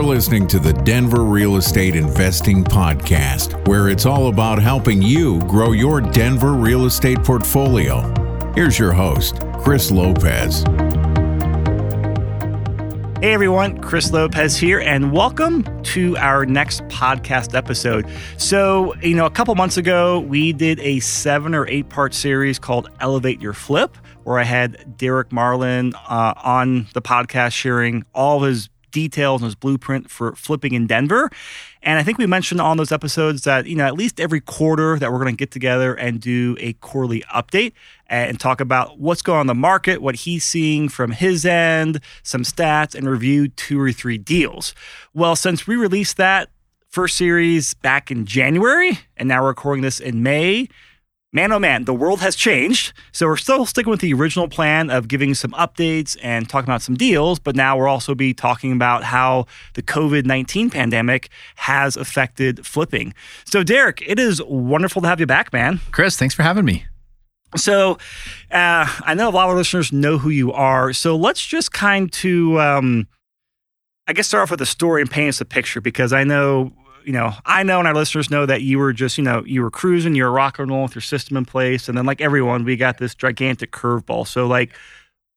You're listening to the Denver Real Estate Investing Podcast, where it's all about helping you grow your Denver real estate portfolio. Here's your host, Chris Lopez. Hey everyone, Chris Lopez here, and welcome to our next podcast episode. So, you know, a couple months ago, we did a seven or eight part series called Elevate Your Flip, where I had Derek Marlin uh, on the podcast sharing all his details and his blueprint for flipping in Denver. And I think we mentioned on those episodes that, you know, at least every quarter that we're going to get together and do a quarterly update and talk about what's going on the market, what he's seeing from his end, some stats, and review two or three deals. Well, since we released that first series back in January, and now we're recording this in May, man, oh man, the world has changed. So we're still sticking with the original plan of giving some updates and talking about some deals, but now we'll also be talking about how the COVID 19 pandemic has affected flipping. So, Derek, it is wonderful to have you back, man. Chris, thanks for having me. So, uh, I know a lot of listeners know who you are. So, let's just kind to, um, I guess, start off with a story and paint us a picture because I know you know, I know and our listeners know that you were just, you know, you were cruising, you were rock and roll with your system in place. And then, like everyone, we got this gigantic curveball. So, like,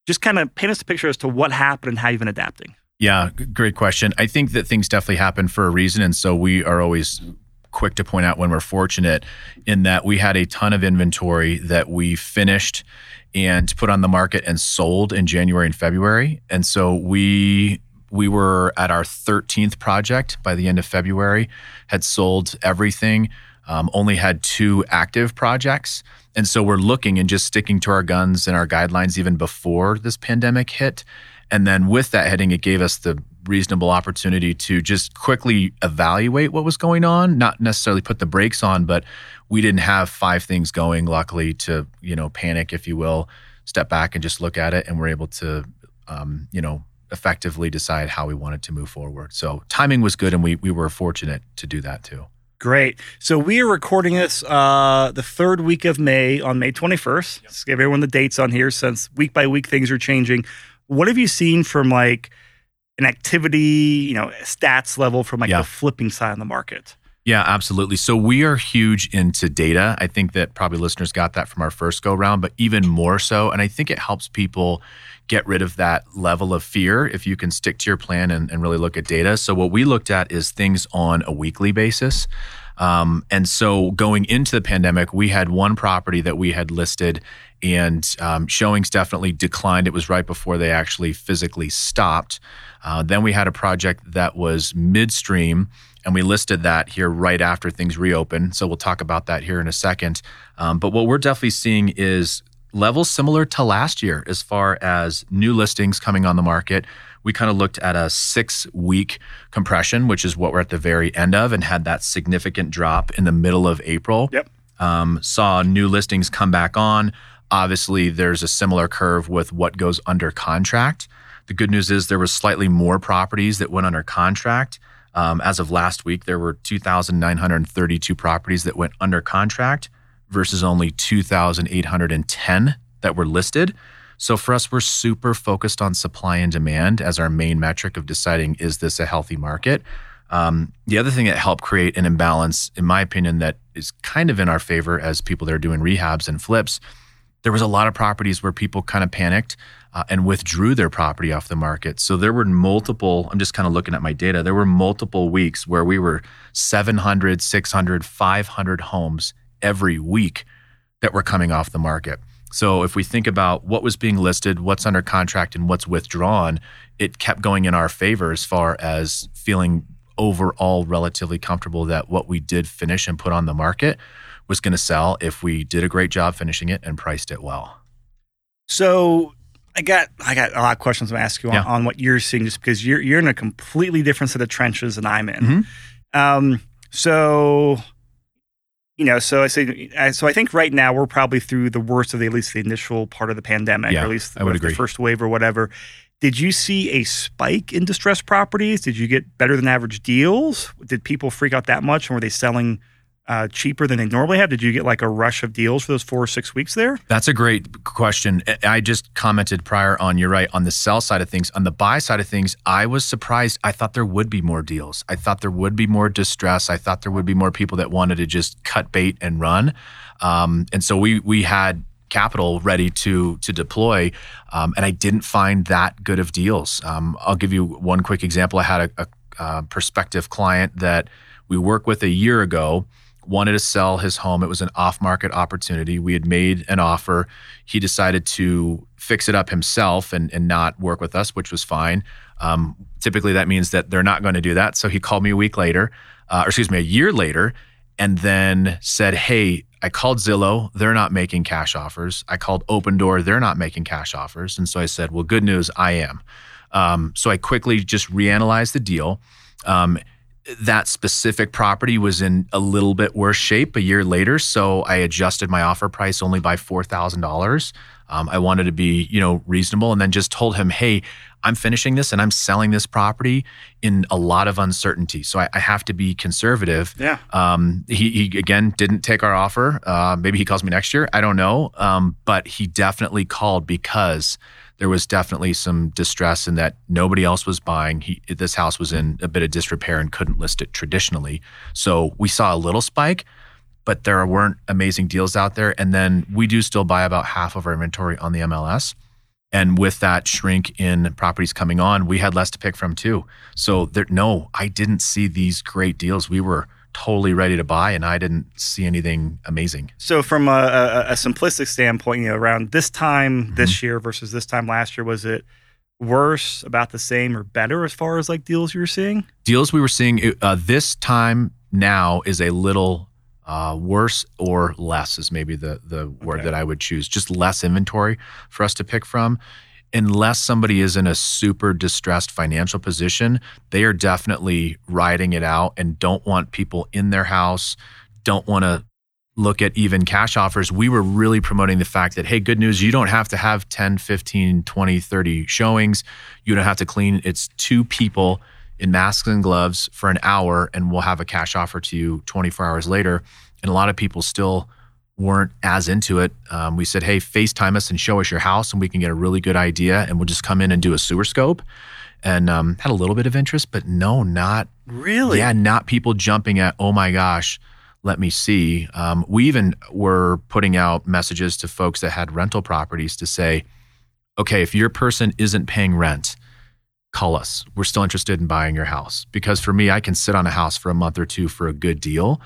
just kind of paint us a picture as to what happened and how you've been adapting. Yeah, great question. I think that things definitely happen for a reason. And so we are always quick to point out when we're fortunate in that we had a ton of inventory that we finished and put on the market and sold in January and February. And so we we were at our 13th project by the end of February, had sold everything, um, only had two active projects. And so we're looking and just sticking to our guns and our guidelines even before this pandemic hit. And then with that heading, it gave us the reasonable opportunity to just quickly evaluate what was going on, not necessarily put the brakes on, but we didn't have five things going, luckily, to, you know, panic, if you will, step back and just look at it. And we're able to, um, you know, effectively decide how we wanted to move forward. So timing was good, and we we were fortunate to do that too. Great. So we are recording this uh, the third week of May on May 21st. Yep. Let's give everyone the dates on here since week by week things are changing. What have you seen from like an activity, you know, stats level from like yeah. the flipping side of the market? Yeah, absolutely. So we are huge into data. I think that probably listeners got that from our first go round, but even more so. And I think it helps people get rid of that level of fear if you can stick to your plan and, and really look at data. So, what we looked at is things on a weekly basis. Um, and so, going into the pandemic, we had one property that we had listed, and um, showings definitely declined. It was right before they actually physically stopped. Uh, then we had a project that was midstream and we listed that here right after things reopen. So we'll talk about that here in a second. Um, but what we're definitely seeing is levels similar to last year as far as new listings coming on the market. We kind of looked at a six week compression, which is what we're at the very end of, and had that significant drop in the middle of April. Yep. Um, saw new listings come back on. Obviously, there's a similar curve with what goes under contract. The good news is there was slightly more properties that went under contract. Um, as of last week, there were 2,932 properties that went under contract versus only 2,810 that were listed. So for us, we're super focused on supply and demand as our main metric of deciding is this a healthy market. Um, the other thing that helped create an imbalance, in my opinion, that is kind of in our favor as people that are doing rehabs and flips, there was a lot of properties where people kind of panicked uh, and withdrew their property off the market. So there were multiple, I'm just kind of looking at my data, there were multiple weeks where we were 700, 600, 500 homes every week that were coming off the market. So if we think about what was being listed, what's under contract, and what's withdrawn, it kept going in our favor as far as feeling overall relatively comfortable that what we did finish and put on the market was going to sell if we did a great job finishing it and priced it well. So I got I got a lot of questions I'm going to ask you on, yeah. on what you're seeing, just because you're you're in a completely different set of trenches than I'm in. Mm-hmm. Um, so you know, so I say, so I think right now we're probably through the worst of the, at least the initial part of the pandemic, yeah, or at least agree. the first wave or whatever. Did you see a spike in distressed properties? Did you get better than average deals? Did people freak out that much, and were they selling uh, cheaper than they normally have? Did you get like a rush of deals for those four or six weeks there? That's a great question. I just commented prior on, you're right, on the sell side of things. On the buy side of things, I was surprised. I thought there would be more deals. I thought there would be more distress. I thought there would be more people that wanted to just cut bait and run. Um, and so we we had capital ready to to deploy, um, and I didn't find that good of deals. Um, I'll give you one quick example. I had a, a, a prospective client that we worked with a year ago wanted to sell his home. It was an off market opportunity. We had made an offer. He decided to fix it up himself and, and not work with us, which was fine. Um, typically, that means that they're not going to do that. So he called me a week later, uh, or excuse me, a year later, and then said, Hey, I called Zillow. They're not making cash offers. I called Opendoor. They're not making cash offers. And so I said, Well, good news, I am. Um, so I quickly just reanalyzed the deal. Um, that specific property was in a little bit worse shape a year later. So I adjusted my offer price only by $4,000. Um, I wanted to be, you know, reasonable and then just told him, hey, I'm finishing this and I'm selling this property in a lot of uncertainty. So I, I have to be conservative. Yeah. Um, he, he, again didn't take our offer. Uh, maybe he calls me next year. I don't know. Um, but he definitely called because there was definitely some distress in that nobody else was buying. He, this house was in a bit of disrepair and couldn't list it traditionally. So we saw a little spike, but there weren't amazing deals out there. And then we do still buy about half of our inventory on the MLS. And with that shrink in properties coming on, we had less to pick from too. So there, no, I didn't see these great deals. We were totally ready to buy, and I didn't see anything amazing. So, from a, a, a simplistic standpoint, you know, around this time mm-hmm. this year versus this time last year, was it worse, about the same, or better as far as like deals you were seeing? Deals we were seeing uh, this time now is a little uh, worse or less is maybe the the word okay. that I would choose. Just less inventory for us to pick from unless somebody is in a super distressed financial position, they are definitely riding it out and don't want people in their house, don't want to look at even cash offers. We were really promoting the fact that, hey, good news, you don't have to have 10, 15, 20, 30 showings. You don't have to clean. It's two people in masks and gloves for an hour, and we'll have a cash offer to you 24 hours later. And a lot of people still weren't as into it, um, we said, hey, FaceTime us and show us your house, and we can get a really good idea, and we'll just come in and do a sewer scope. And um, had a little bit of interest, but no, not really. Yeah, not people jumping at, oh my gosh, let me see. Um, we even were putting out messages to folks that had rental properties to say, okay, if your person isn't paying rent, call us. We're still interested in buying your house. Because for me, I can sit on a house for a month or two for a good deal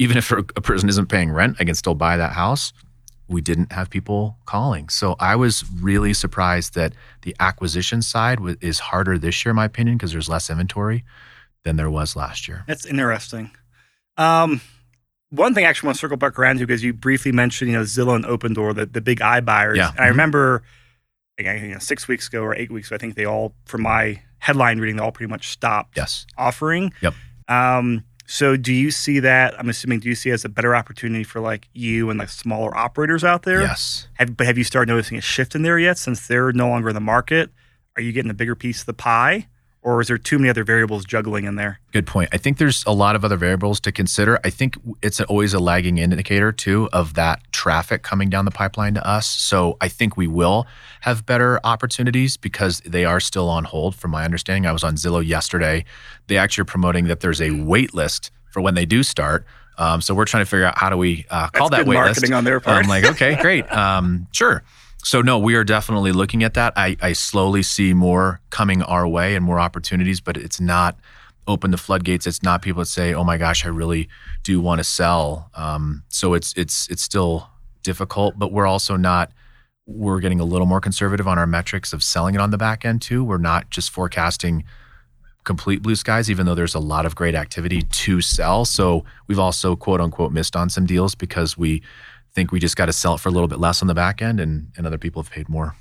even if a person isn't paying rent, I can still buy that house. We didn't have people calling. So I was really surprised that the acquisition side is harder this year, in my opinion, because there's less inventory than there was last year. That's interesting. Um, one thing I actually want to circle back around to because you briefly mentioned, you know, Zillow and Opendoor, the, the big iBuyers. Yeah. And I mm-hmm. remember you know, six weeks ago or eight weeks ago, I think they all, from my headline reading, they all pretty much stopped yes. offering. Yep. Um, so do you see that? I'm assuming do you see as a better opportunity for like you and like smaller operators out there? Yes. Have, but have you started noticing a shift in there yet since they're no longer in the market? Are you getting a bigger piece of the pie? Or is there too many other variables juggling in there? Good point. I think there's a lot of other variables to consider. I think it's always a lagging indicator too of that traffic coming down the pipeline to us. So I think we will have better opportunities because they are still on hold. From my understanding, I was on Zillow yesterday. They actually are promoting that there's a wait list for when they do start. Um, so we're trying to figure out how do we uh, call That's that wait marketing list. on their part. I'm like, okay, great, um, sure so no, we are definitely looking at that. I, I slowly see more coming our way and more opportunities, but it's not open the floodgates. It's not people that say, "Oh my gosh, I really do want to sell." Um, so it's it's it's still difficult, but we're also not. We're getting a little more conservative on our metrics of selling it on the back end too. We're not just forecasting complete blue skies, even though there's a lot of great activity to sell. So we've also quote unquote missed on some deals because we think we just got to sell it for a little bit less on the back end, and, and other people have paid more.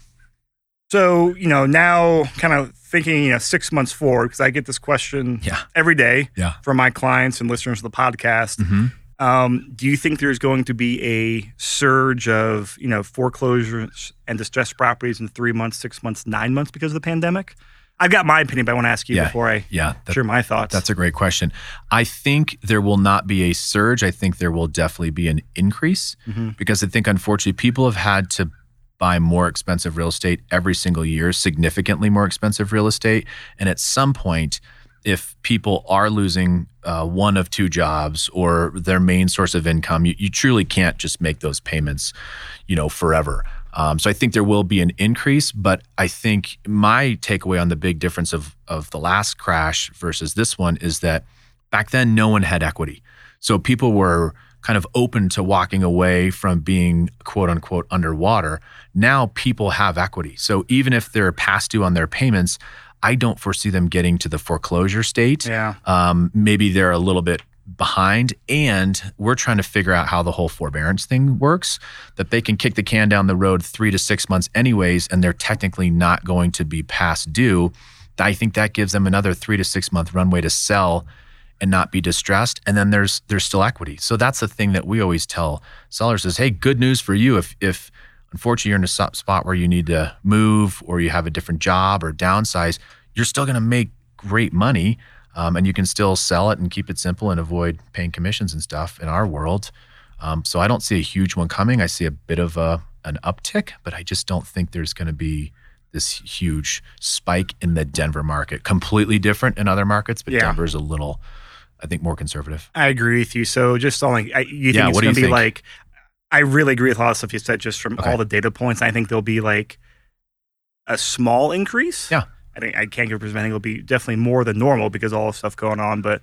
So, you know, now kind of thinking, you know, six months forward, because I get this question yeah. every day yeah. from my clients and listeners of the podcast. Mm-hmm. Um, do you think there's going to be a surge of, you know, foreclosures and distressed properties in three months, six months, nine months because of the pandemic? I've got my opinion, but I want to ask you Yeah. before I Yeah, that- share my thoughts. That's a great question. I think there will not be a surge. I think there will definitely be an increase Mhm. because I think, unfortunately, people have had to buy more expensive real estate every single year, significantly more expensive real estate. And at some point, if people are losing uh, one of two jobs or their main source of income, you, you truly can't just make those payments, you know, forever. Um, so I think there will be an increase, but I think my takeaway on the big difference of of the last crash versus this one is that back then no one had equity, so people were kind of open to walking away from being quote unquote underwater. Now people have equity, so even if they're past due on their payments, I don't foresee them getting to the foreclosure state. yeah. Um, maybe they're a little bit behind, and we're trying to figure out how the whole forbearance thing works. That they can kick the can down the road three to six months, anyways, and they're technically not going to be past due. I think that gives them another three to six month runway to sell and not be distressed. And then there's there's still equity. So that's the thing that we always tell sellers is, hey, good news for you if if unfortunately you're in a spot where you need to move or you have a different job or downsize, you're still going to make great money. Um, and you can still sell it and keep it simple and avoid paying commissions and stuff in our world. Um, so I don't see a huge one coming. I see a bit of a an uptick, but I just don't think there's going to be this huge spike in the Denver market. Completely different in other markets, but Yeah. Denver's a little, I think, more conservative. I agree with you. So just on like, I, you think Yeah, it's going to be think? like? I really agree with a lot of stuff you said just from Okay. all the data points. I think there'll be like a small increase. Yeah. I think I can't give a percent. I think it'll be definitely more than normal because all the stuff going on. But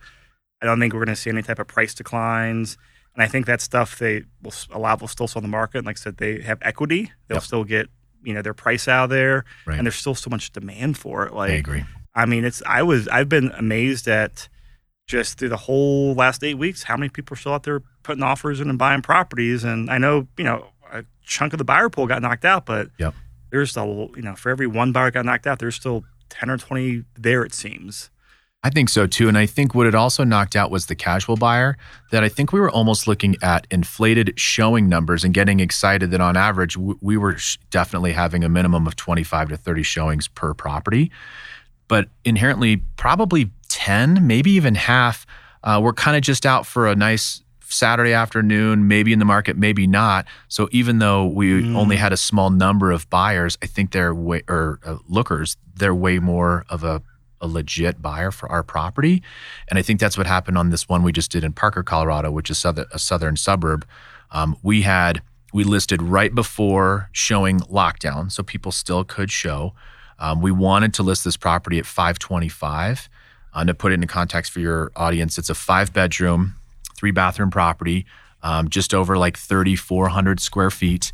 I don't think we're going to see any type of price declines. And I think that stuff they will a lot will still sell on the market. And like I said, they have equity. They'll Yep. still get you know their price out there, Right. and there's still so much demand for it. Like I agree. I mean, it's I was I've been amazed at just through the whole last eight weeks how many people are still out there putting offers in and buying properties. And I know you know a chunk of the buyer pool got knocked out, but Yep. there's still you know for every one buyer got knocked out, there's still ten or twenty there. It seems. I think so too. And I think what it also knocked out was the casual buyer that I think we were almost looking at inflated showing numbers and getting excited that on average, we were definitely having a minimum of 25 to 30 showings per property. But inherently, probably 10, maybe even half, uh, were kind of just out for a nice Saturday afternoon, maybe in the market, maybe not. So even though we Mm. only had a small number of buyers, I think they're way, or uh, lookers, they're way more of a a legit buyer for our property. And I think that's what happened on this one we just did in Parker, Colorado, which is southern, a southern suburb. Um, we had, we listed right before showing lockdown, so people still could show. Um, we wanted to list this property at 525. Uh, to put it into context for your audience, it's a five bedroom, three bathroom property, um, just over like 3,400 square feet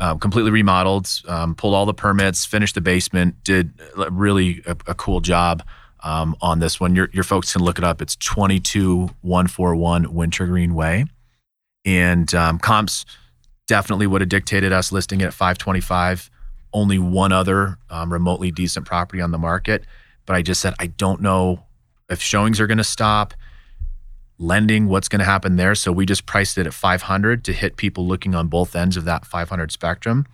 um, completely remodeled, um, pulled all the permits, finished the basement, did really a, a cool job um, on this one. Your, your folks can look it up. It's 22141 Wintergreen Way. And um, comps definitely would have dictated us listing it at 525. Only one other um, remotely decent property on the market. But I just said, I don't know if showings are going to stop lending what's going to happen there. So we just priced it at 500 to hit people looking on both ends of that 500 spectrum.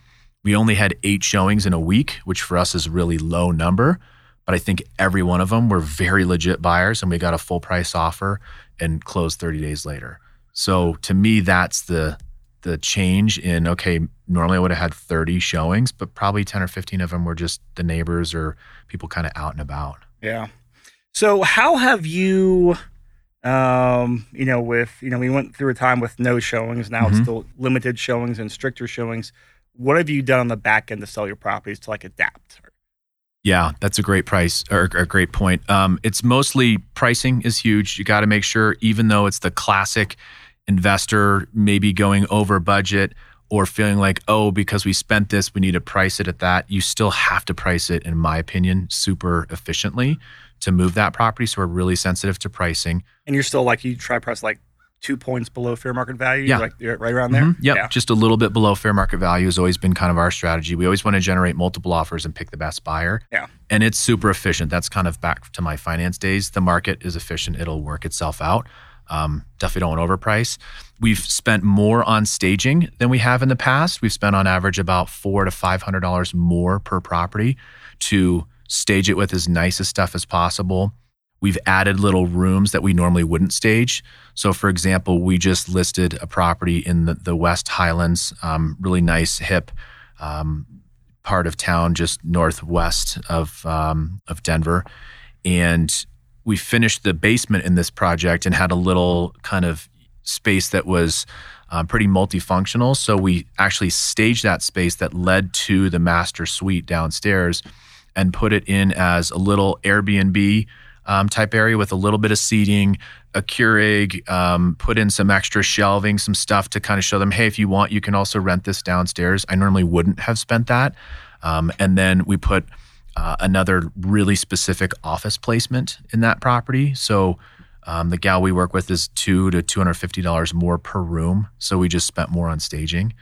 We only had eight showings in a week which for us is a really low number but i think every one of them were very legit buyers and we got a full price offer and closed 30 days later. So to me that's the the change in okay normally i would have had 30 showings but probably 10 or 15 of them were just the neighbors or people kind of out and about. Yeah. So how have you, um, you know, with you know, we went through a time with no showings. Now it's Mhm. still limited showings and stricter showings. What have you done on the back end to sell your properties to like adapt? Yeah, that's a great price or a great point. Um, it's mostly pricing is huge. You got to make sure, even though it's the classic investor maybe going over budget or feeling like, oh, because we spent this, we need to price it at that. You still have to price it, in my opinion, super efficiently to move that property. So we're really sensitive to pricing. And you're still like you try press like two points below fair market value. Yeah. like you're right around there. Mhm. Yep. Yeah. Just a little bit below fair market value has always been kind of our strategy. We always want to generate multiple offers and pick the best buyer. Yeah. And it's super efficient. That's kind of back to my finance days. The market is efficient, it'll work itself out. Um, definitely don't want to overprice. We've spent more on staging than we have in the past. We've spent on average about four to five hundred dollars more per property to stage it with as nice as stuff as possible. We've added little rooms that we normally wouldn't stage. So, for example, we just listed a property in the, the West Highlands, um, really nice, hip um, part of town, just northwest of um, of Denver, and we finished the basement in this project and had a little kind of space that was uh, pretty multifunctional. So we actually staged that space that led to the master suite downstairs and put it in as a little Airbnb um, type area with a little bit of seating, a Keurig, um, put in some extra shelving, some stuff to kind of show them, hey, if you want, you can also rent this downstairs. I normally wouldn't have spent that. Um, and then we put uh, another really specific office placement in that property. So um, the gal we work with is two to two hundred fifty dollars more per room. So we just spent more on staging.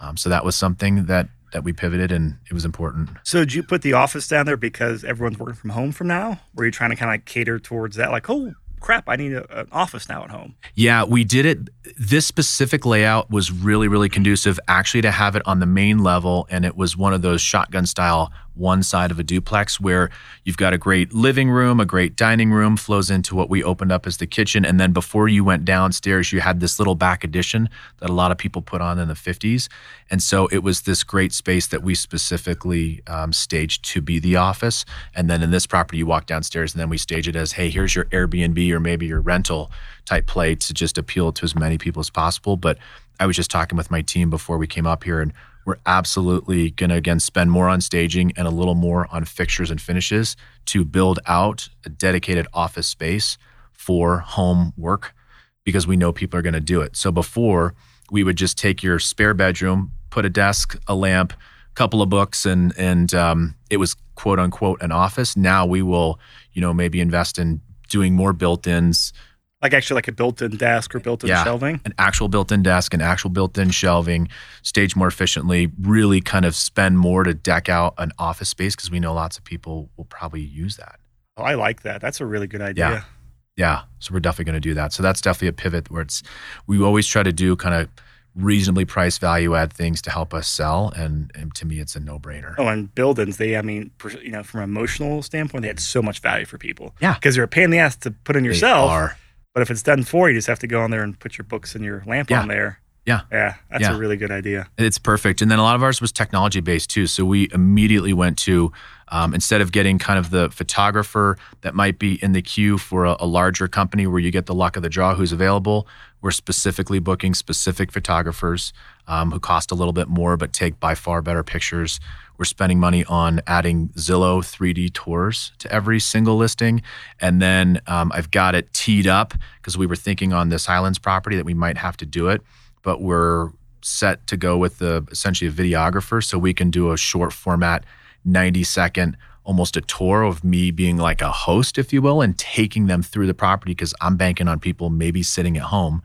Um, so that was something that that we pivoted and it was important. So did you put the office down there because everyone's working from home from now? Were you trying to kind of cater towards that? Like, oh, crap, I need a, an office now at home. Yeah, we did it. This specific layout was really, really conducive actually to have it on the main level. And it was one of those shotgun style one side of a duplex where you've got a great living room, a great dining room flows into what we opened up as the kitchen. And then before you went downstairs, you had this little back addition that a lot of people put on in the 50s. And so it was this great space that we specifically um, staged to be the office. And then in this property, you walk downstairs and then we stage it as, hey, here's your Airbnb or maybe your rental type play to just appeal to as many people as possible. But I was just talking with my team before we came up here and we're absolutely going to again spend more on staging and a little more on fixtures and finishes to build out a dedicated office space for home work because we know people are going to do it. So before we would just take your spare bedroom, put a desk, a lamp, a couple of books, and and um, it was quote unquote an office. Now we will, you know, maybe invest in doing more built-ins, like actually like a built-in desk or built-in yeah, shelving? an actual built-in desk an actual built-in shelving stage more efficiently really kind of spend more to deck out an office space because we know lots of people will probably use that. Oh i like that. That's a really good idea. Yeah yeah so we're definitely going to do that. So that's definitely a pivot where it's we always try to do kind of reasonably priced value add things to help us sell and, and to me it's a no-brainer. Oh and buildings they i mean you know from an emotional standpoint they had so much value for people. Yeah. Because they're a pain in the ass to put in yourself. they are but if it's done for you, you just have to go on there and put your books and your lamp Yeah. on there. Yeah. Yeah, that's Yeah. a really good idea. It's perfect. And then a lot of ours was technology based too. So we immediately went to, um, instead of getting kind of the photographer that might be in the queue for a, a larger company where you get the luck of the draw who's available, we're specifically booking specific photographers um, who cost a little bit more but take by far better pictures. We're spending money on adding Zillow 3D tours to every single listing. And then um, I've got it teed up because we were thinking on this Highlands property that we might have to do it, but we're set to go with the essentially a videographer so we can do a short format 90 second almost a tour of me being like a host if you will and taking them through the property because i'm banking on people maybe sitting at home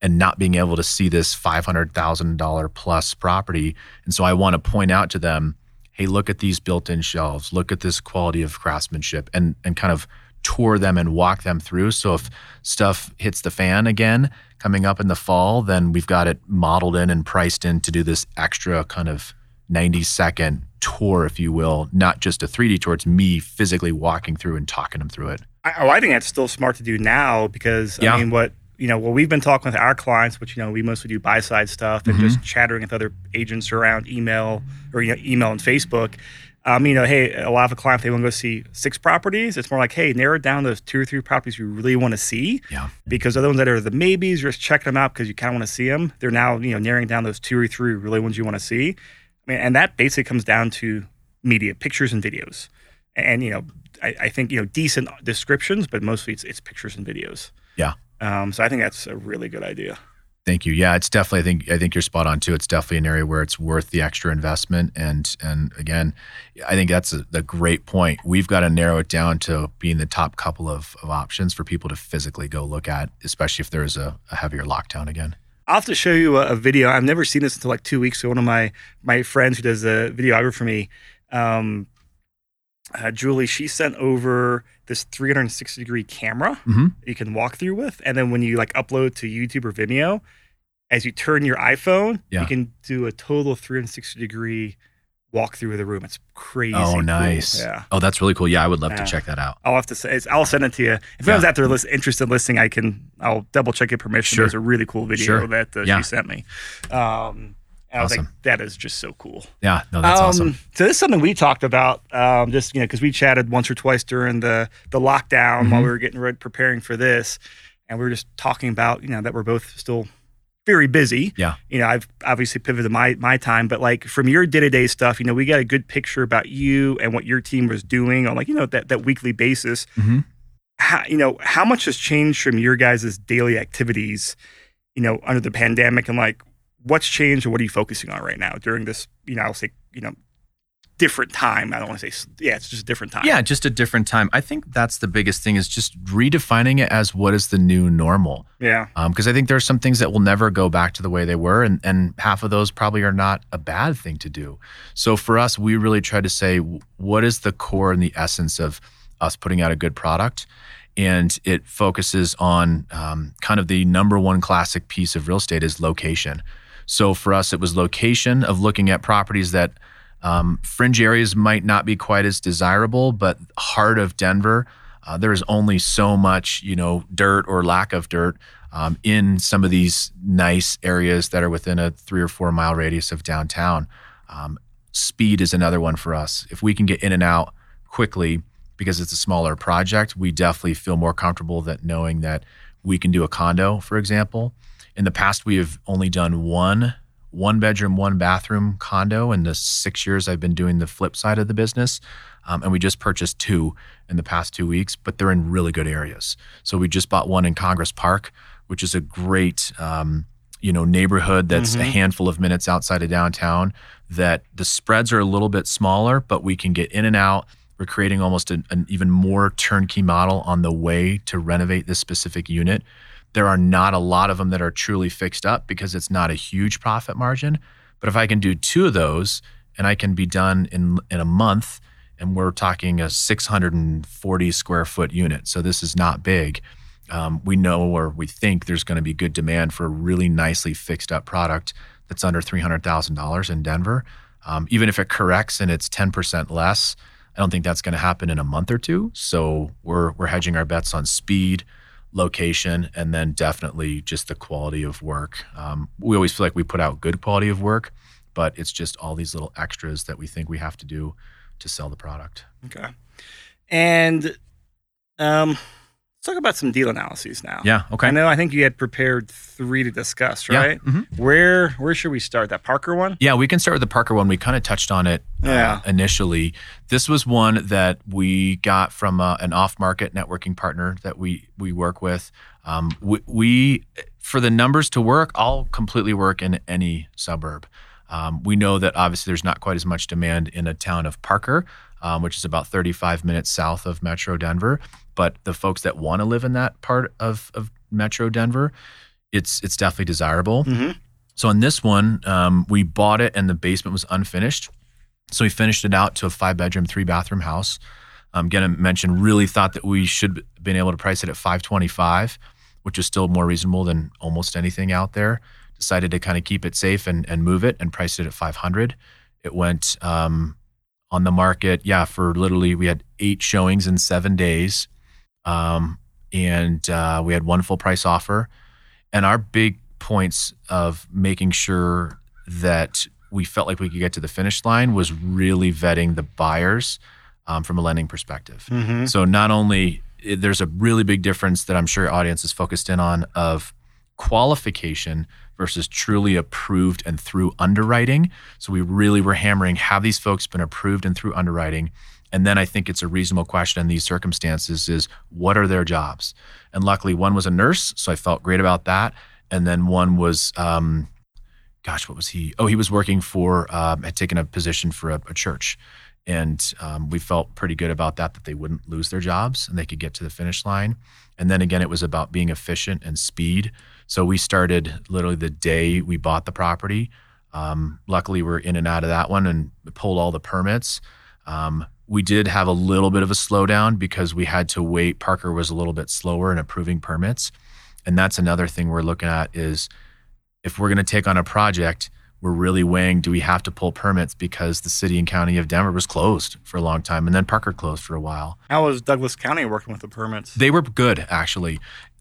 and not being able to see this $500000 plus property. And so i want to point out to them hey look at these built-in shelves. Look at this quality of craftsmanship and and kind of tour them and walk them through. So if stuff hits the fan again coming up in the fall then we've got it modeled in and priced in to do this extra kind of 90 second tour if you will not just a 3d tour it's me physically walking through and talking them through it I, oh, I think that's still smart to do now because Yeah. I mean, what you know, what we've been talking with our clients, which you know, we mostly do buy side stuff and Mm-hmm. just chattering with other agents around email or you know, email and Facebook. Um, you know, hey, a lot of the clients they want to go see six properties. It's more like, hey, narrow down those two or three properties you really want to see. yeah because other ones that are the maybes, you're just checking them out because you kind of want to see them. They're now you know narrowing down those two or three really ones you want to see. And that basically comes down to media, pictures and videos, and you know, I, I think you know decent descriptions, but mostly it's it's pictures and videos. yeah Um, so I think that's a really good idea. Thank you. Yeah, it's definitely. I think. I think you're spot on too. It's definitely an area where it's worth the extra investment. And and again, I think that's a, a great point. We've got to narrow it down to being the top couple of, of options for people to physically go look at, especially if there's a, a heavier lockdown again. I'll have to show you a, a video. I've never seen this until like two weeks ago. One of my my friends who does the videography for me, um, uh, Julie, she sent over this 360 degree camera Mhm. you can walk through with, and then when you like upload to YouTube or Vimeo, as you turn your iPhone, Yeah. you can do a total 360 degree walk through the room. It's crazy. Oh, cool. nice. Yeah. Oh, that's really cool. Yeah, I would love Yeah. to check that out. I'll have to say, I'll send it to you. If anyone's Yeah. out there list, interested in listening, I can, I'll double check your permission. Sure. There's a really cool video Sure. that uh, Yeah. she sent me. Um, and I was like, that is just so cool. Yeah, no, that's um, awesome. So this is something we talked about, um, just you know, because we chatted once or twice during the the lockdown Mm-hmm. while we were getting ready preparing for this, and we were just talking about you know that we're both still very busy. Yeah. You know, I've obviously pivoted my my time, but like from your day to day stuff, you know, we got a good picture about you and what your team was doing on like you know that that weekly basis. Mhm. How, you know, how much has changed from your guys' daily activities, you know, under the pandemic, and like what's changed and what are you focusing on right now during this? You know, I'll say you know different time. I don't want to say yeah, it's just a different time. Yeah, just a different time. I think that's the biggest thing is just redefining it as what is the new normal. yeah, Because I think there are some things that will never go back to the way they were, and, and half of those probably are not a bad thing to do. So for us, we really try to say what is the core and the essence of us putting out a good product. And it focuses on um, kind of the number one classic piece of real estate is location. So for us, it was location of looking at properties that um, fringe areas might not be quite as desirable, but heart of Denver, uh, there is only so much, you know, dirt or lack of dirt um, in some of these nice areas that are within a three or four mile radius of downtown. Um, speed is another one for us. If we can get in and out quickly because it's a smaller project, we definitely feel more comfortable that knowing that we can do a condo, for example. In the past, we have only done one one bedroom, one bathroom condo in the six years I've been doing the flip side of the business. Um, and we just purchased two in the past two weeks, but they're in really good areas. So we just bought one in Congress Park, which is a great, um, you know, neighborhood that's a handful of minutes outside of downtown. That the spreads are a little bit smaller, but we can get in and out. We're creating almost an, an even more turnkey model on the way to renovate this specific unit. There are not a lot of them that are truly fixed up because it's not a huge profit margin. But if I can do two of those and I can be done in in a month, and we're talking a 640 square foot unit, so this is not big. Um, we know or we think there's going to be good demand for a really nicely fixed up product that's under $300,000 in Denver. Um, even if it corrects and it's 10% less, I don't think that's going to happen in a month or two. So we're we're hedging our bets on speed, location, and then definitely just the quality of work. Um, we always feel like we put out good quality of work, but it's just all these little extras that we think we have to do to sell the product. Okay. And um, let's talk about some deal analyses now. Yeah. Okay. I know. I think you had prepared three to discuss, Yeah, right? mhm. Where Where should we start? That Parker one. Yeah, we can start with the Parker one. We kind of touched on it uh, Yeah. initially. This was one that we got from uh, an off-market networking partner that we we work with. Um, we, we, for the numbers to work, I'll completely work in any suburb. Um, we know that obviously there's not quite as much demand in a town of Parker, um, which is about 35 minutes south of Metro Denver. But the folks that want to live in that part of, of Metro Denver, it's it's definitely desirable. Mm-hmm. So on this one, um, we bought it and the basement was unfinished. So we finished it out to a five bedroom, three bathroom house. Um, again, I mentioned really thought that we should have been able to price it at 525, which is still more reasonable than almost anything out there. Decided to kind of keep it safe and, and move it and priced it at 500. It went um, on the market, yeah, for literally we had eight showings in seven days, um, and uh, we had one full price offer. And our big points of making sure that we felt like we could get to the finish line was really vetting the buyers um, from a lending perspective. Mm-hmm. So not only eh, there's a really big difference that I'm sure your audience is focused in on of qualification versus truly approved and through underwriting. So we really were hammering have these folks been approved and through underwriting? And then I think it's a reasonable question in these circumstances is what are their jobs? And luckily one was a nurse, so I felt great about that. And then one was um, gosh, what was he? Oh, he was working for, um, had taken a position for a, a church. And um, we felt pretty good about that, that they wouldn't lose their jobs and they could get to the finish line. And then again, it was about being efficient and speed. So we started literally the day we bought the property. Um, luckily, we're in and out of that one and pulled all the permits. Um, we did have a little bit of a slowdown because we had to wait. Parker was a little bit slower in approving permits. And that's another thing we're looking at is if we're going to take on a project, we're really weighing do we have to pull permits because the city and county of Denver was closed for a long time and then Parker closed for a while. How was Douglas County working with the permits? They were good, actually.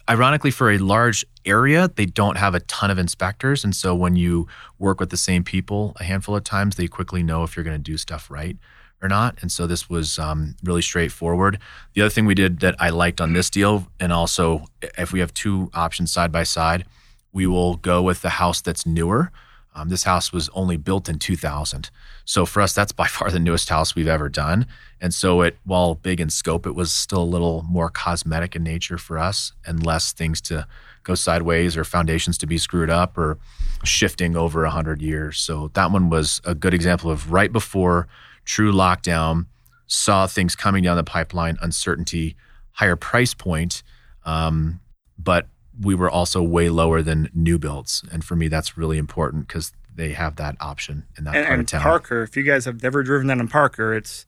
Ironically, for a large area, they don't have a ton of inspectors. And so when you work with the same people a handful of times, they quickly know if you're going to do stuff right or not. And so this was um, really straightforward. The other thing we did that I liked on this deal, and also if we have two options side by side, we will go with the house that's newer um, this house was only built in 2000. So for us, that's by far the newest house we've ever done. And so it, while big in scope, it was still a little more cosmetic in nature for us and less things to go sideways or foundations to be screwed up or shifting over 100 years. So that one was a good example of right before true lockdown, saw things coming down the pipeline, uncertainty, higher price point, um, but we were also way lower than new builds. And for me, that's really important because they have that option in that and, part and of town. Parker, if you guys have never driven that in Parker, it's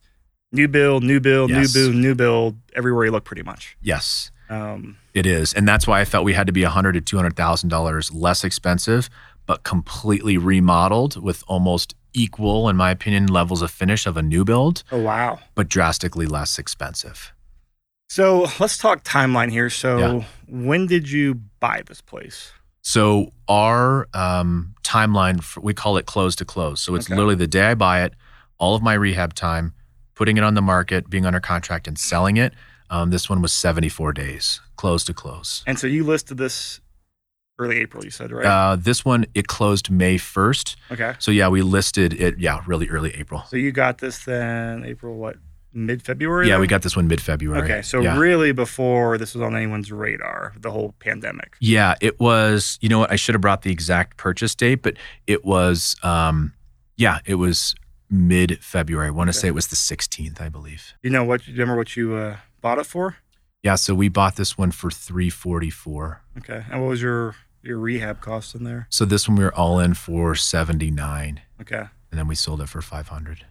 new build, new build, Yes. new build, new build, everywhere you look, pretty much. yes, Um, it is. And that's why I felt we had to be a hundred to two hundred thousand dollars less expensive, but completely remodeled with almost equal, in my opinion, levels of finish of a new build, oh wow. but drastically less expensive. So let's talk timeline here. So Yeah. when did you buy this place? So our um, timeline, for, we call it close to close. So it's Okay. literally the day I buy it, all of my rehab time, putting it on the market, being under contract, and selling it. Um, this one was 74 days, close to close. And so you listed this early April, you said, right? Uh, this one, it closed May 1st. okay. So yeah, we listed it, yeah, really early April. So you got this then April, what, mid February? Yeah, we got this one mid February. Okay. So yeah. really before this was on anyone's radar, the whole pandemic. Yeah, it was. You know what? I should have brought the exact purchase date, but it was. Um, yeah, it was mid February. I want to Okay. say it was the 16th, I believe. You know what? You remember what you uh, bought it for? Yeah, so we bought this one for 344. Okay. And what was your your rehab cost in there? So this one we were all in for 79, Okay. and then we sold it for 500.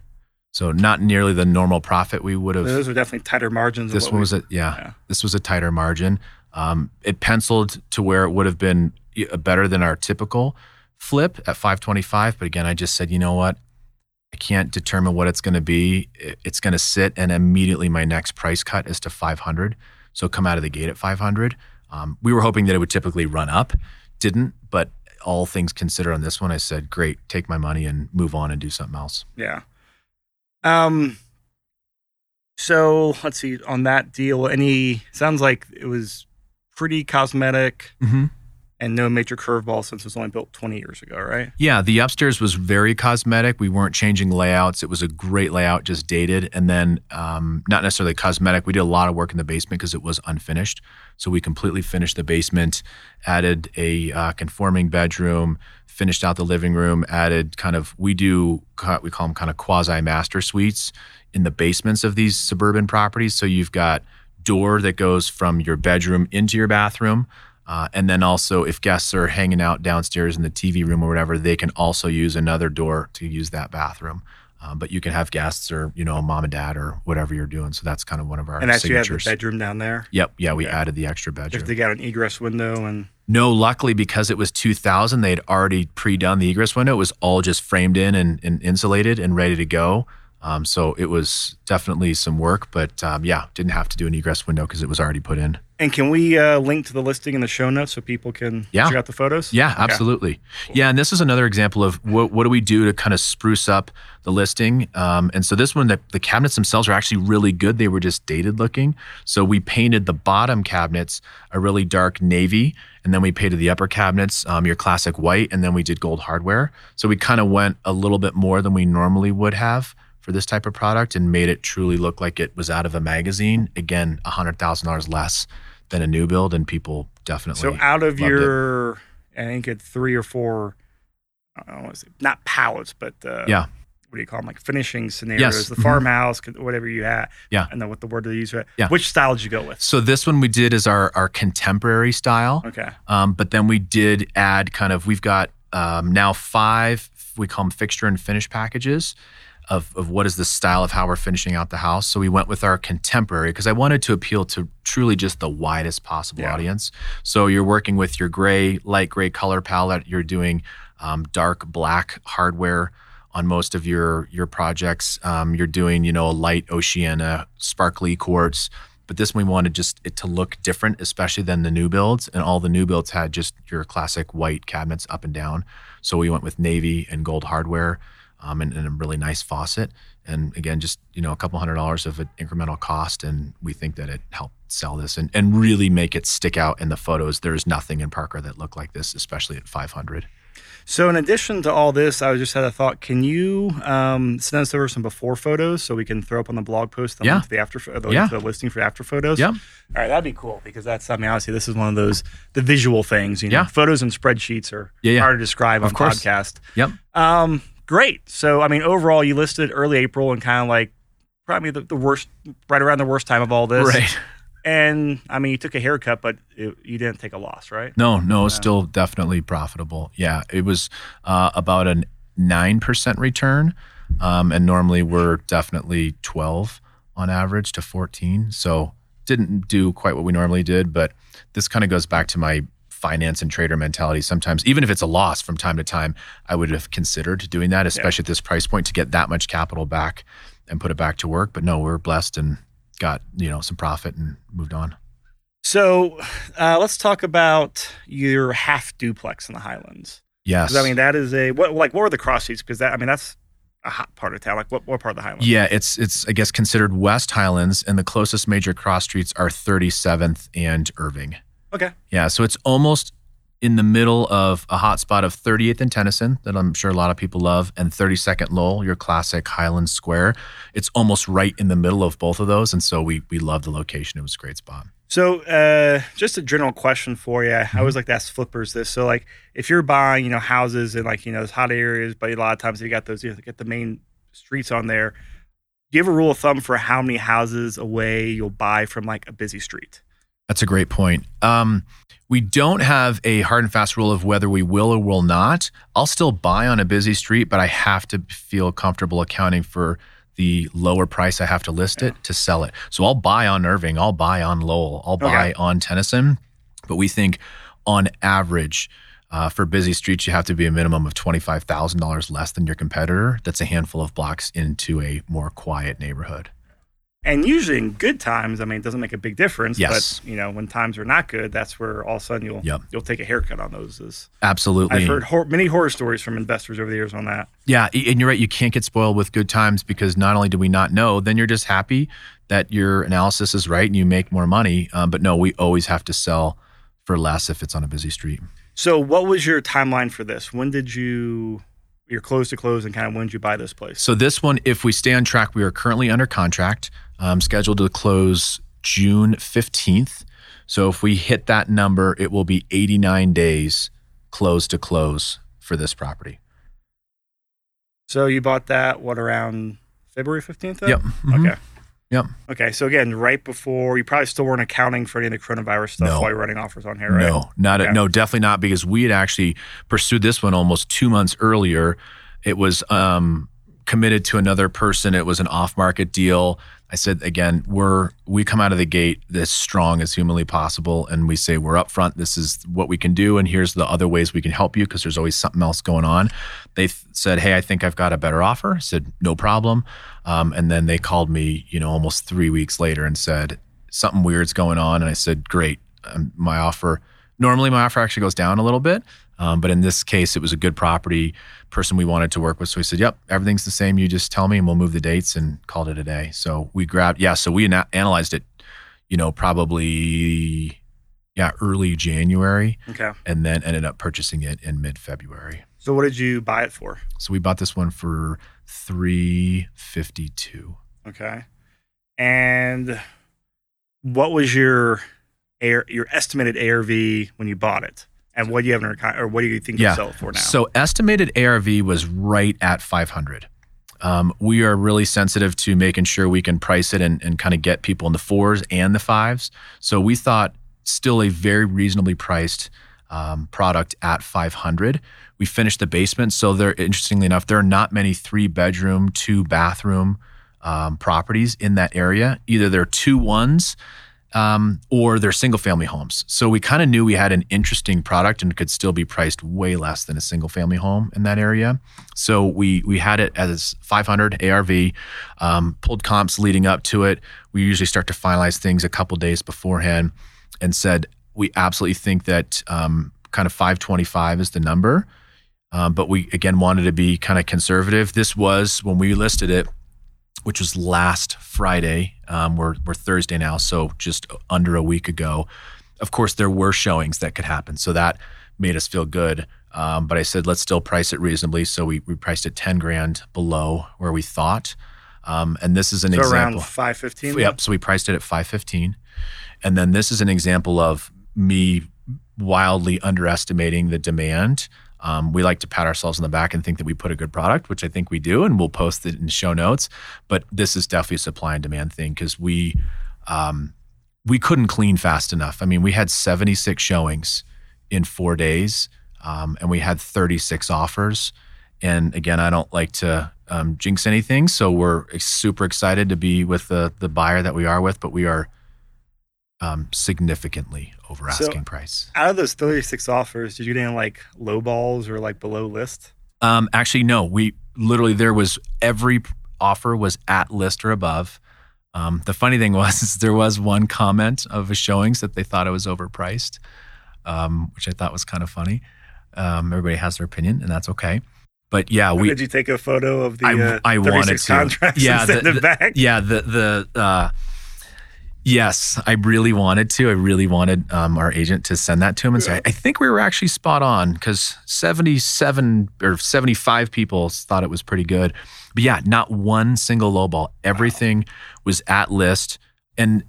So not nearly the normal profit we would have. Those are definitely tighter margins. This one we- was a yeah, Yeah. This was a tighter margin. Um, it penciled to where it would have been better than our typical flip at 525. But again, I just said, you know what? I can't determine what it's going to be. It's going to sit, and immediately my next price cut is to 500. So come out of the gate at 500. Um, we were hoping that it would typically run up, didn't. But all things considered on this one, I said, great, take my money and move on and do something else. Yeah. Um. So let's see on that deal. Any sounds like it was pretty cosmetic Mm-hmm. And no major curveball since it was only built 20 years ago, right? Yeah, the upstairs was very cosmetic. We weren't changing layouts. It was a great layout, just dated. And then, um, not necessarily cosmetic. We did a lot of work in the basement because it was unfinished. So we completely finished the basement, added a uh, conforming bedroom, finished out the living room, added kind of, we do, we call them kind of quasi master suites in the basements of these suburban properties. So you've got door that goes from your bedroom into your bathroom. Uh, and then also, if guests are hanging out downstairs in the TV room or whatever, they can also use another door to use that bathroom. Um, but you can have guests or you know mom and dad or whatever you're doing. So that's kind of one of our and actually, you have the bedroom down there. Yep, yeah, we Yeah. added the extra bedroom. If they got an egress window and no, luckily because it was 2000, they'd already pre-done the egress window. It was all just framed in and, and insulated and ready to go. Um, so it was definitely some work, but um, yeah, didn't have to do an egress window because it was already put in. and can we uh, link to the listing in the show notes so people can Yeah. check out the photos? Yeah, Okay. absolutely. Yeah, and this is another example of what, what do we do to kind of spruce up the listing. Um, and so this one, the, the cabinets themselves are actually really good. They were just dated looking. So we painted the bottom cabinets a really dark navy, and then we painted the upper cabinets um, your classic white, and then we did gold hardware. So we kind of went a little bit more than we normally would have for this type of product and made it truly look like it was out of a magazine. Again, $100,000 less than a new build, and people definitely. So out of loved it. your, I think it's three or four, I don't want to say not pallets, but uh, Yeah. what do you call them? Like finishing scenarios, Yes. the Mhm. farmhouse, whatever you had. Yeah. And then what the word they use. for it. Yeah. Which style did you go with? So this one we did is our our contemporary style, Okay. um, but then we did add kind of we've got um, now five we call them fixture and finish packages of of what is the style of how we're finishing out the house. So we went with our contemporary because I wanted to appeal to truly just the widest possible Yeah. audience. So you're working with your gray light gray color palette. You're doing um, dark black hardware on most of your your projects. Um, you're doing, you know, a light Oceania, sparkly quartz, but this one we wanted just it to look different, especially than the new builds. And all the new builds had just your classic white cabinets up and down. So we went with navy and gold hardware, um, and, and a really nice faucet. And again, just you know, a couple hundred dollars of an incremental cost, and we think that it helped sell this and, and really make it stick out in the photos. There's nothing in Parker that looked like this, especially at 500. So, in addition to all this, I just had a thought. Can you um, send us over some before photos so we can throw up on the blog post the Yeah. link to the after the, Yeah. the listing for after photos? Yeah. All right, that'd be cool because that's I mean obviously this is one of those the visual things. You know, Yeah. photos and spreadsheets are Yeah, yeah. hard to describe Of on course. podcast. Yep. Um, great. So, I mean, overall, you listed early April and kind of like probably the, the worst, right around the worst time of all this. Right. And I mean, you took a haircut, but it, you didn't take a loss, right? No, no, it's still definitely profitable. Yeah, it was uh, about a nine percent return, um, and normally we're definitely twelve on average to fourteen. So didn't do quite what we normally did, but this kind of goes back to my finance and trader mentality. Sometimes, even if it's a loss from time to time, I would have considered doing that, especially at this price point, to get that much capital back and put it back to work. But no, we're blessed and got you know some profit and moved on. So, uh, let's talk about your half duplex in the Highlands. Yes, I mean, that is a what like what were the cross streets? Because that I mean, that's a hot part of town. Like what, what part of the Highlands? Yeah, it's it's I guess considered West Highlands, and the closest major cross streets are 37th and Irving. Okay. Yeah, so it's almost in the middle of a hotspot of 38th and Tennyson that I'm sure a lot of people love, and 32nd Lowell, your classic Highland Square. It's almost right in the middle of both of those, and so we we love the location. It was a great spot. So, uh, just a general question for you. Mm-hmm. I always like to ask flippers this. So, like, if you're buying, you know, houses in like you know those hot areas, but a lot of times you got those, you know, get the main streets on there. Do you have a rule of thumb for how many houses away you'll buy from like a busy street? That's a great point. Um, we don't have a hard and fast rule of whether we will or will not. I'll still buy on a busy street, but I have to feel comfortable accounting for the lower price I have to list it to sell it. So I'll buy on Irving, I'll buy on Lowell, I'll buy Okay. on Tennyson, but we think on average. Uh, for busy streets, you have to be a minimum of twenty-five thousand dollars less than your competitor. That's a handful of blocks into a more quiet neighborhood. And usually in good times, I mean, it doesn't make a big difference. Yes. But you know, when times are not good, that's where all of a sudden you'll Yep. you'll take a haircut on those. Is Absolutely. I've heard hor- many horror stories from investors over the years on that. Yeah, and you're right. You can't get spoiled with good times because not only do we not know, then you're just happy that your analysis is right and you make more money. Um, but no, we always have to sell for less if it's on a busy street. So, what was your timeline for this? When did you you're close to close, and kind of when did you buy this place? So this one, if we stay on track, we are currently under contract, um, scheduled to close June 15th. So if we hit that number, it will be 89 days close to close for this property. So you bought that what around February fifteenth? Yep. Mhm. Okay. Yep. Okay. So again, right before you probably still weren't accounting for any of the coronavirus stuff No. while you're running offers on here, right? No, not Okay. no, definitely not because we had actually pursued this one almost two months earlier. It was um, committed to another person. It was an off-market deal. I said again, we're we come out of the gate as strong as humanly possible, and we say we're upfront. This is what we can do, and here's the other ways we can help you because there's always something else going on. They th- said, "Hey, I think I've got a better offer." I said, "No problem," um, and then they called me, you know, almost three weeks later and said something weird's going on, and I said, "Great, um, my offer." Normally, my offer actually goes down a little bit, um, but in this case, it was a good property person we wanted to work with. So we said, "Yep, everything's the same. You just tell me, and we'll move the dates." And called it a day. So we grabbed, yeah. So we ana- analyzed it, you know, probably yeah, early January, Okay. and then ended up purchasing it in mid February. So what did you buy it for? So we bought this one for three fifty two. Okay. And what was your air your estimated ARV when you bought it? And what do you have con- or what do you think Yeah. you'll sell it for now? So estimated ARV was right at 500. Um, we are really sensitive to making sure we can price it and, and kind of get people in the fours and the fives. So we thought still a very reasonably priced um, product at 500. We finished the basement. So there, interestingly enough, there are not many three bedroom, two bathroom um, properties in that area. Either they're two ones um, or they're single family homes. So we kind of knew we had an interesting product and could still be priced way less than a single family home in that area. So we we had it as 500 ARV, um, pulled comps leading up to it. We usually start to finalize things a couple days beforehand, and said we absolutely think that um, kind of 525 is the number. Um, but we again wanted to be kind of conservative. This was when we listed it which was last Friday. Um, we're, we're Thursday now, so just under a week ago. Of course, there were showings that could happen, so that made us feel good. Um, but I said let's still price it reasonably, so we, we priced it ten grand below where we thought. Um, and this is an so example. around five fifteen. Yep. So we priced it at five fifteen, and then this is an example of me wildly underestimating the demand um, we like to pat ourselves on the back and think that we put a good product, which I think we do, and we'll post it in show notes. But this is definitely a supply and demand thing because we um, we couldn't clean fast enough. I mean, we had 76 showings in four days, um, and we had 36 offers. And again, I don't like to um, jinx anything, so we're super excited to be with the the buyer that we are with, but we are um, significantly over asking so price. Out of those 36 offers, did you get any like low balls or like below list? Um, actually, no. We literally there was every offer was at list or above. Um, the funny thing was there was one comment of a showings that they thought it was overpriced, um, which I thought was kind of funny. Um, everybody has their opinion, and that's okay. But yeah, we did you take a photo of the I, uh, I wanted to. Yeah, the, the, back? yeah, the the uh, Yes, I really wanted to. I really wanted um, our agent to send that to him and say, I think we were actually spot on because 77 or 75 people thought it was pretty good. But yeah, not one single lowball. Everything wow. was at list. And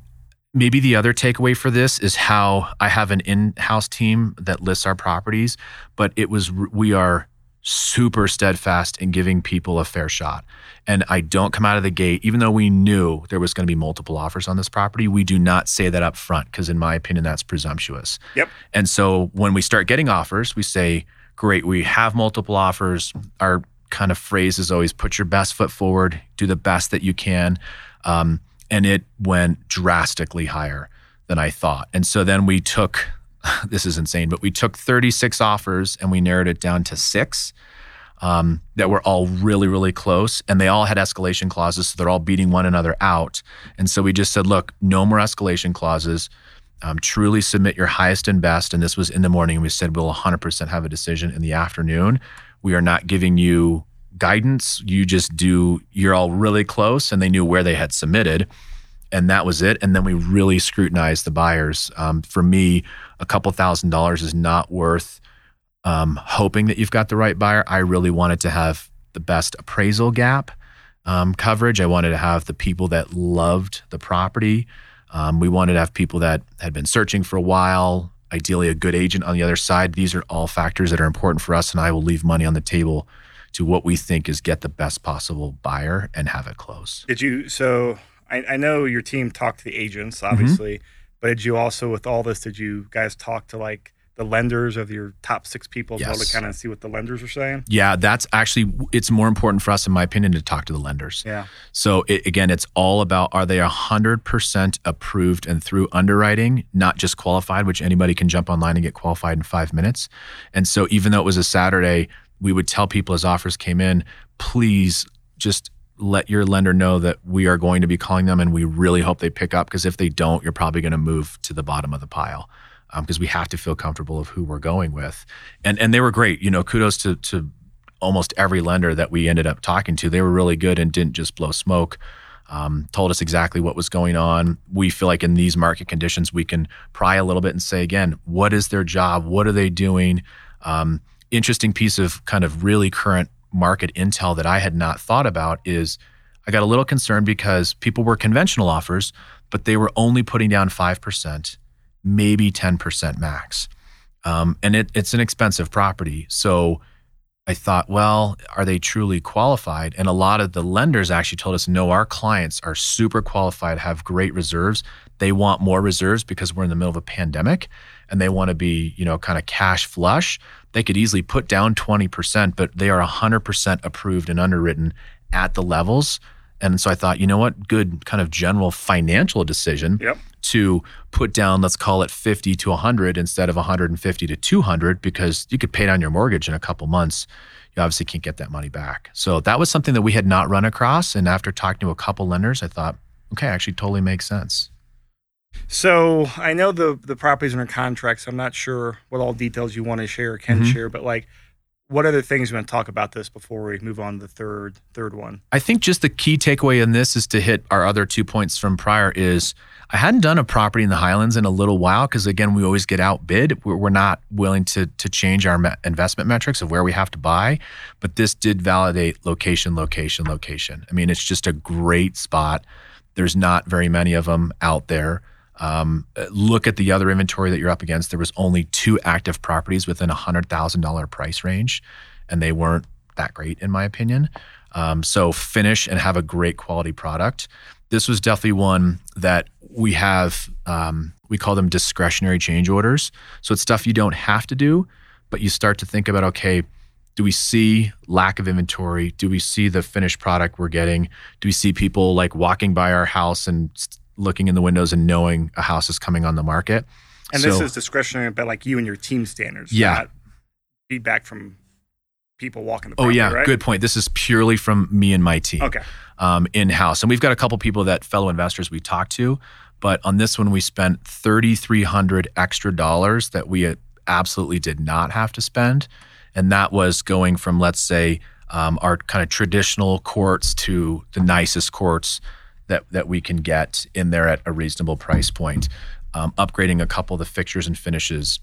maybe the other takeaway for this is how I have an in house team that lists our properties, but it was, we are super steadfast in giving people a fair shot. And I don't come out of the gate, even though we knew there was going to be multiple offers on this property, we do not say that up front because, in my opinion, that's presumptuous. Yep. And so when we start getting offers, we say, great, we have multiple offers. Our kind of phrase is always put your best foot forward, do the best that you can. Um, and it went drastically higher than I thought. And so then we took this is insane, but we took 36 offers and we narrowed it down to six um, that were all really, really close. And they all had escalation clauses. So they're all beating one another out. And so we just said, look, no more escalation clauses. Um, truly submit your highest and best. And this was in the morning. And we said, we'll 100% have a decision in the afternoon. We are not giving you guidance. You just do, you're all really close. And they knew where they had submitted and that was it. And then we really scrutinized the buyers. Um, for me, a couple thousand dollars is not worth um, hoping that you've got the right buyer. I really wanted to have the best appraisal gap um, coverage. I wanted to have the people that loved the property. Um, we wanted to have people that had been searching for a while, ideally a good agent on the other side. These are all factors that are important for us, and I will leave money on the table to what we think is get the best possible buyer and have it close. Did you so I, I know your team talked to the agents, mm-hmm. obviously, mm-hmm. but did you also, with all this, did you guys talk to like the lenders of your top six people yes. well to kind of see what the lenders are saying? Yeah, that's actually it's more important for us, in my opinion, to talk to the lenders. Yeah. So it, again, it's all about are they hundred percent approved and through underwriting, not just qualified, which anybody can jump online and get qualified in five minutes. And so even though it was a Saturday, we would tell people as offers came in, please just let your lender know that we are going to be calling them and we really hope they pick up because if they don't, you're probably going to move to the bottom of the pile because um, we have to feel comfortable of who we're going with. And and they were great. You know, kudos to to almost every lender that we ended up talking to. They were really good and didn't just blow smoke. Um, told us exactly what was going on. We feel like in these market conditions, we can pry a little bit and say again, what is their job? What are they doing? Um, interesting piece of kind of really current market intel that I had not thought about is I got a little concerned because people were conventional offers, but they were only putting down 5%, maybe 10% max. Um, and it, it's an expensive property. So I thought, well, are they truly qualified? And a lot of the lenders actually told us, no, our clients are super qualified, have great reserves. They want more reserves because we're in the middle of a pandemic and they want to be, you know, kind of cash flush they could easily put down 20%, but they are 100% approved and underwritten at the levels. And so I thought, you know what, good kind of general financial decision. Yep. to put down, let's call it 50 to 100 instead of 150 to 200 because you could pay down your mortgage in a couple months. You obviously can't get that money back. So that was something that we had not run across. And after talking to a couple lenders, I thought, okay, actually totally makes sense. So I know the the properties are under contract, so I'm not sure what all details you want to share or can Mhm. share, but like what other things you want to talk about this before we move on to the third third one? I think just the key takeaway in this is to hit our other two points from prior is I hadn't done a property in the Highlands in a little while because again we always get outbid. We're, we're not willing to to change our me- investment metrics of where we have to buy, but this did validate location, location, location. I mean, it's just a great spot. There's not very many of them out there. Um, look at the other inventory that you're up against. There was only two active properties within a hundred thousand dollar price range, and they weren't that great in my opinion. Um, so finish and have a great quality product. This was definitely one that we have. Um, we call them discretionary change orders. So it's stuff you don't have to do, but you start to think about okay, do we see lack of inventory? Do we see the finished product we're getting? Do we see people like walking by our house and looking in the windows and knowing a house is coming on the market? And this is discretionary, but like you and your team standards. Yeah. not feedback from people walking the Oh yeah, right? good point. This is purely from me and my team. Okay. um, in house. And we've got a couple people that fellow investors we talked to, but on this one, we spent 3,300 extra dollars that we absolutely did not have to spend. And that was going from, let's say, um, our kind of traditional quartz to the nicest quartz that, that we can get in there at a reasonable price point, um, upgrading a couple of the fixtures and finishes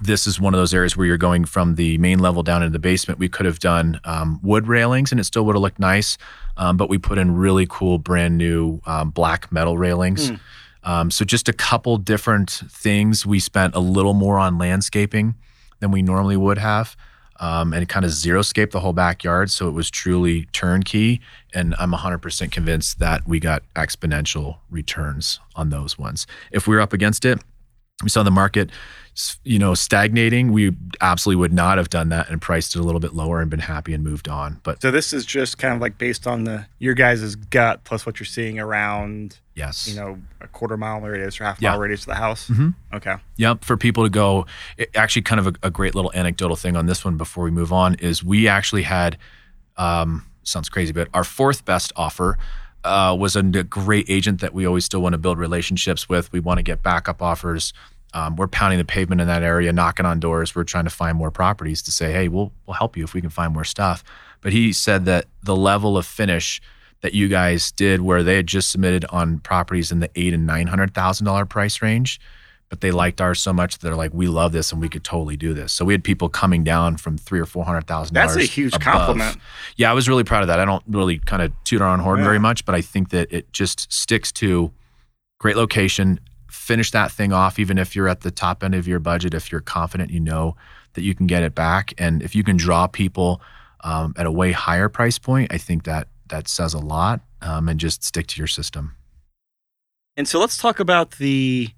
this is one of those areas where you're going from the main level down into the basement. We could have done um, wood railings and it still would have looked nice, um, but we put in really cool, brand new um, black metal railings. Mm. Um, so just a couple different things. We spent a little more on landscaping than we normally would have. Um, and kind of xeriscape the whole backyard. So it was truly turnkey. And I'm 100% convinced that we got exponential returns on those ones. If we were up against it, we saw the market you know stagnating we absolutely would not have done that and priced it a little bit lower and been happy and moved on but So this is just kind of like based on the your guys' gut plus what you're seeing around, yes you know, a quarter mile radius or half Yeah. mile radius of the house. Mhm. Okay. Yep, for people to go. It, actually, kind of a, a great little anecdotal thing on this one before we move on is we actually had, um, sounds crazy, but our fourth best offer uh, was a great agent that we always still want to build relationships with. We want to get backup offers. Um, we're pounding the pavement in that area, knocking on doors. We're trying to find more properties to say, hey, we'll we'll help you if we can find more stuff. But he said that the level of finish that you guys did, where they had just submitted on properties in the eight and nine hundred thousand dollar price range, but they liked ours so much that they're like, we love this and we could totally do this. So we had people coming down from three or four hundred thousand dollars. That's a huge compliment. Yeah, I was really proud of that. I don't really kind of toot our own horn Yeah. very much, but I think that it just sticks to great location. Finish that thing off, even if you're at the top end of your budget. If you're confident, you know that you can get it back, and if you can draw people um, at a way higher price point, I think that that says a lot. Um, and just stick to your system. And so let's talk about the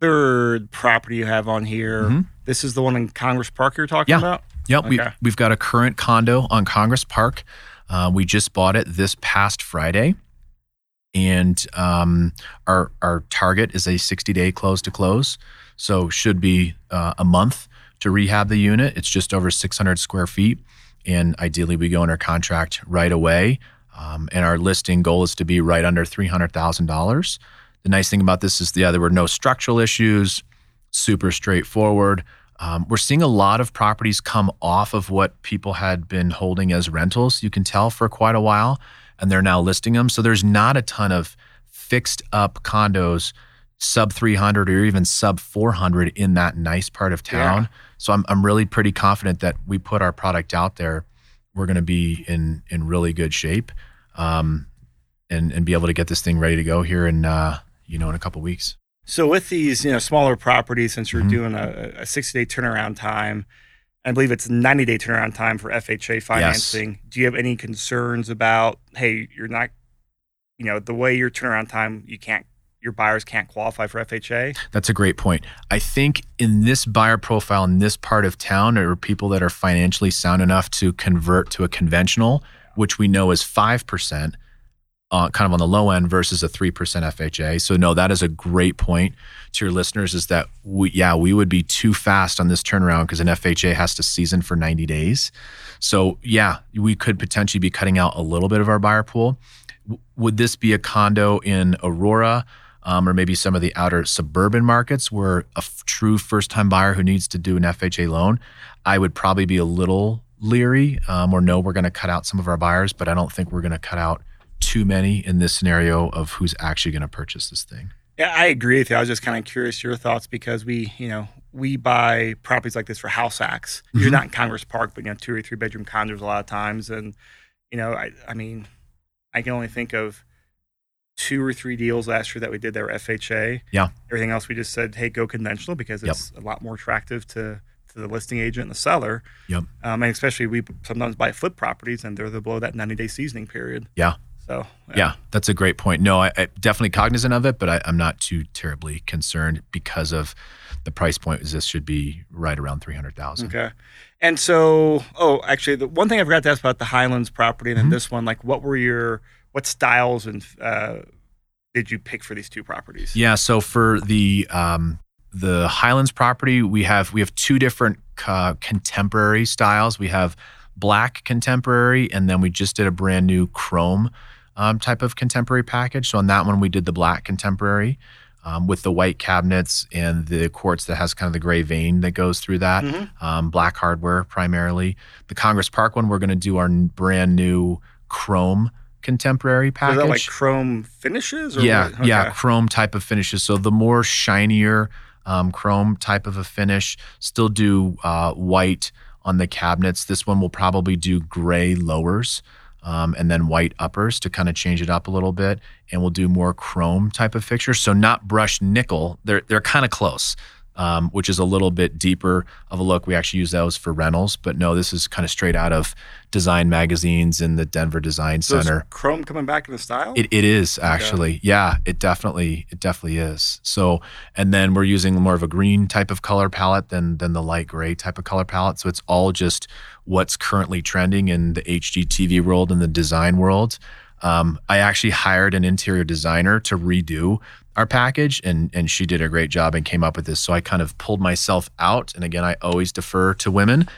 third property you have on here. Mhm. This is the one in Congress Park you're talking Yeah. about? Yep, we've, we've got a current condo on Congress Park. Uh, we just bought it this past Friday, and um, our our target is a 60 day close to close, so should be uh, a month to rehab the unit. It's just over 600 square feet, and ideally we go under contract right away. Um, and our listing goal is to be right under $300,000. The nice thing about this is, yeah, there were no structural issues, super straightforward. Um, we're seeing a lot of properties come off of what people had been holding as rentals, you can tell, for quite a while, and they're now listing them. So there's not a ton of fixed up condos sub 300 or even sub 400 in that nice part of town. So I'm, I'm really pretty confident that we put our product out there, we're going to be in, in really good shape um, and, and be able to get this thing ready to go here in, uh, you know, in a couple weeks. So with these, you know, smaller properties, since you're Mhm. doing a, a 60 day turnaround time, I believe it's 90 day turnaround time for FHA financing. Do you have any concerns about, hey, you're not, you know, the way your turnaround time, you can't, your buyers can't qualify for FHA? That's a great point. I think in this buyer profile in this part of town there are people that are financially sound enough to convert to a conventional, which we know is 5%. Uh, kind of on the low end versus a 3% FHA. So no, that is a great point to your listeners is that we, yeah, we would be too fast on this turnaround because an FHA has to season for 90 days. So yeah, we could potentially be cutting out a little bit of our buyer pool. W- would this be a condo in Aurora? Um, or maybe some of the outer suburban markets where a f- true first time buyer who needs to do an FHA loan, I would probably be a little leery um, or no, we're going to cut out some of our buyers, but I don't think we're going to cut out too many in this scenario of who's actually going to purchase this thing. Yeah, I agree with you. I was just kind of curious your thoughts because we, you know, we buy properties like this for house acts. You're Mhm. not in Congress Park, but you know, two or three bedroom condos a lot of times, and you know, I, I mean, I can only think of two or three deals last year that we did that were FHA. Yeah. Everything else we just said, hey, go conventional because Yep. it's a lot more attractive to to the listing agent and the seller. Yep. Um, and especially we sometimes buy flip properties and they're the below that 90 day seasoning period. Yeah. So Yeah, that's a great point. No, I, I definitely cognizant of it, but I, I'm not too terribly concerned because of the price point. Is this should be right around three hundred thousand. Okay. And so, oh, actually, the one thing I forgot to ask about the Highlands property and then Mhm. this one, like, what were your what styles and uh, did you pick for these two properties? Yeah. So for the um, the Highlands property, we have we have two different uh, contemporary styles. We have black contemporary, and then we just did a brand new chrome um, type of contemporary package. So on that one, we did the black contemporary. Um, with the white cabinets and the quartz that has kind of the gray vein that goes through that, Mhm. um, black hardware primarily. The Congress Park one, we're going to do our n- brand new chrome contemporary Is package. that like chrome finishes? Or yeah, what? yeah, chrome type of finishes. So the more shinier um, chrome type of a finish, still do uh, white on the cabinets. This one will probably do gray lowers. Um, and then white uppers to kind of change it up a little bit, and we'll do more chrome type of fixtures. So not brushed nickel; they're they're kind of close, um, which is a little bit deeper of a look. We actually use those for rentals, but no, this is kind of straight out of design magazines in the Denver Design So is Center. chrome coming back in the style? It, it is actually, yeah. It definitely, it definitely is. So, and then we're using more of a green type of color palette than than the light gray type of color palette. So it's all just what's currently trending in the HGTV world and the design world. Um, I actually hired an interior designer to redo our package, and and she did a great job and came up with this. So I kind of pulled myself out, and again, I always defer to women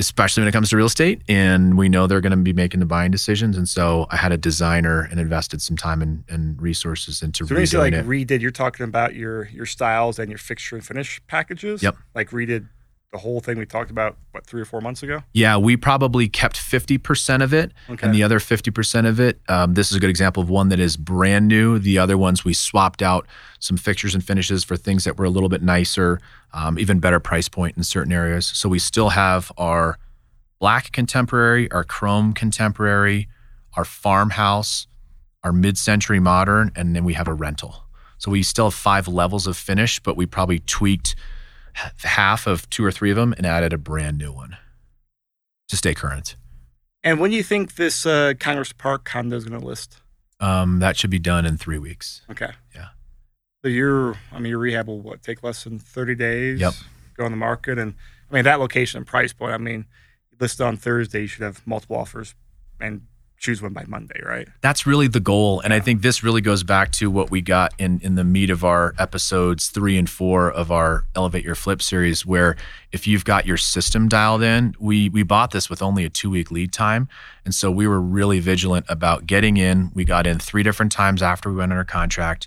especially when it comes to real estate. And we know they're going to be making the buying decisions. And so I had a designer and invested some time and, and resources into so say like it. redid, you're talking about your your styles and your fixture and finish packages. Yep. Like redid the whole thing we talked about what three or four months ago. Yeah, we probably kept 50% of it. Okay. And the other 50% of it, um, this is a good example of one that is brand new. The other ones, we swapped out some fixtures and finishes for things that were a little bit nicer, um, even better price point in certain areas. So we still have our black contemporary, our chrome contemporary, our farmhouse, our mid century modern, and then we have a rental. So we still have five levels of finish, but we probably tweaked half of two or three of them and added a brand new one to stay current. and when do you think this uh, Congress Park condo is going to list? Um, that should be done in three weeks. Okay. Yeah. So your, I mean, your rehab will what take less than thirty days. Yep. Go on the market, and I mean that location and price point. I mean, listed on Thursday, you should have multiple offers, and choose one by Monday, right? That's really the goal. And I think this really goes back to what we got in, in the meat of our episodes three and four of our Elevate Your Flip series, where if you've got your system dialed in, we we bought this with only a two week lead time. And so we were really vigilant about getting in. We got in three different times after we went under contract,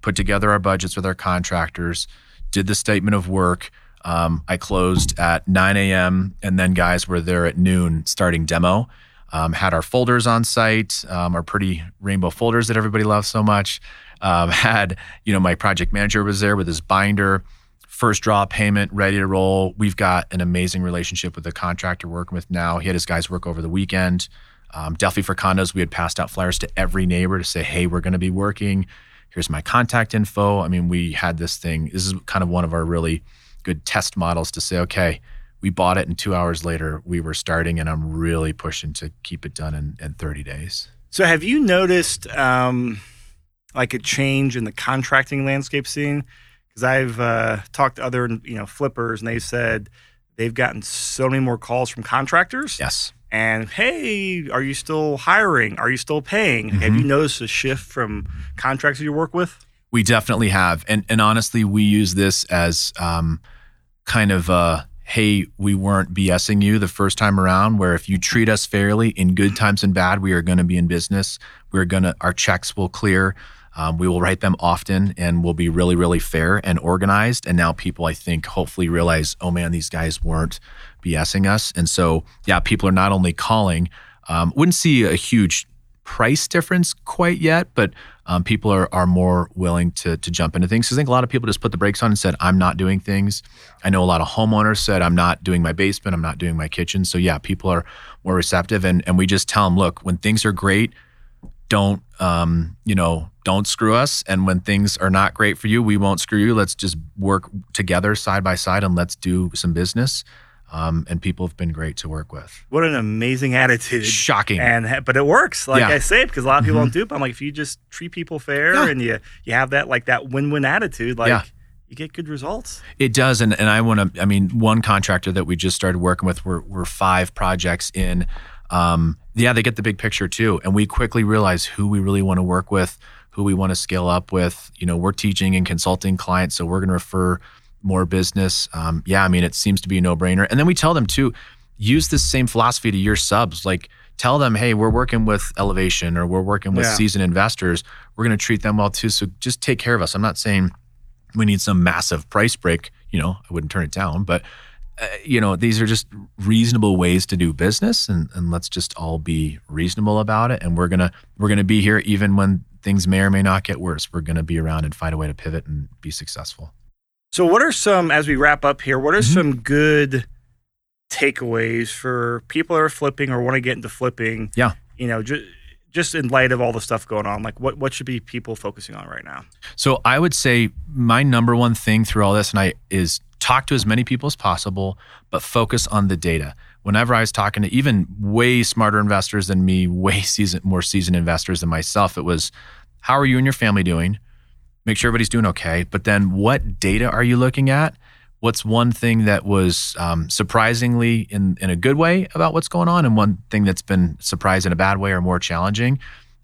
put together our budgets with our contractors, did the statement of work. Um, I closed at 9 a.m. and then guys were there at noon starting demo. Um, had our folders on site, um, our pretty rainbow folders that everybody loves so much. Um, had you know my project manager was there with his binder, first draw payment ready to roll. We've got an amazing relationship with the contractor working with now. He had his guys work over the weekend. Um, Delphi for condos, we had passed out flyers to every neighbor to say, "Hey, we're going to be working. Here's my contact info." I mean, we had this thing. This is kind of one of our really good test models to say, okay, we bought it and two hours later we were starting and i'm really pushing to keep it done in, in 30 days So have you noticed um, like a change in the contracting landscape scene? Because I've uh, talked to other you know flippers, and they said they've gotten so many more calls from contractors. yes and hey, are you still hiring? Are you still paying? Have Mm-hmm. you noticed a shift from contractors you work with? We definitely have, and and honestly, we use this as um, kind of uh, hey, we weren't BSing you the first time around. Where if you treat us fairly in good times and bad, we are going to be in business. We're gonna our checks will clear. Um, we will write them often, and we'll be really really fair and organized. And now people, I think, hopefully realize, oh man, these guys weren't BSing us. And so yeah, people are not only calling. Um, wouldn't see a huge price difference quite yet, but um, people are are more willing to to jump into things. I think a lot of people just put the brakes on and said, "I'm not doing things." I know a lot of homeowners said, "I'm not doing my basement. I'm not doing my kitchen." So yeah, people are more receptive, and and we just tell them, "Look, when things are great, don't um, you know, don't screw us, and when things are not great for you, we won't screw you. Let's just work together side by side, and let's do some business." Um, and people have been great to work with. What an amazing attitude. Shocking. And but it works, like Yeah. I say, because a lot of people Mhm. don't do it. But I'm like, if you just treat people fair Yeah. and you you have that like that win win attitude, like Yeah. you get good results. It does, and and I want to. I mean, one contractor that we just started working with, we're we're five projects in. Um, yeah, they get the big picture too, and we quickly realize who we really want to work with, who we want to scale up with. You know, we're teaching and consulting clients, so we're going to refer more business. Um, yeah, I mean, it seems to be a no brainer, and then we tell them to use this same philosophy to your subs, like. Tell them, hey, we're working with Elevation or we're working with Yeah. seasoned investors. We're going to treat them well too. So just take care of us. I'm not saying we need some massive price break. You know, I wouldn't turn it down, but uh, you know, these are just reasonable ways to do business, and, and let's just all be reasonable about it. And we're gonna we're gonna be here even when things may or may not get worse. We're gonna be around and find a way to pivot and be successful. So, what are some as we wrap up here? What are Mhm. some good takeaways for people that are flipping or want to get into flipping? Yeah. you know, just just in light of all the stuff going on, like what what should be people focusing on right now? So I would say my number one thing through all this, and I is talk to as many people as possible, but focus on the data. Whenever I was talking to even way smarter investors than me, way seasoned, more seasoned investors than myself, it was, how are you and your family doing? Make sure everybody's doing okay. But then, what data are you looking at? What's one thing that was um, surprisingly in in a good way about what's going on, and one thing that's been surprised in a bad way or more challenging?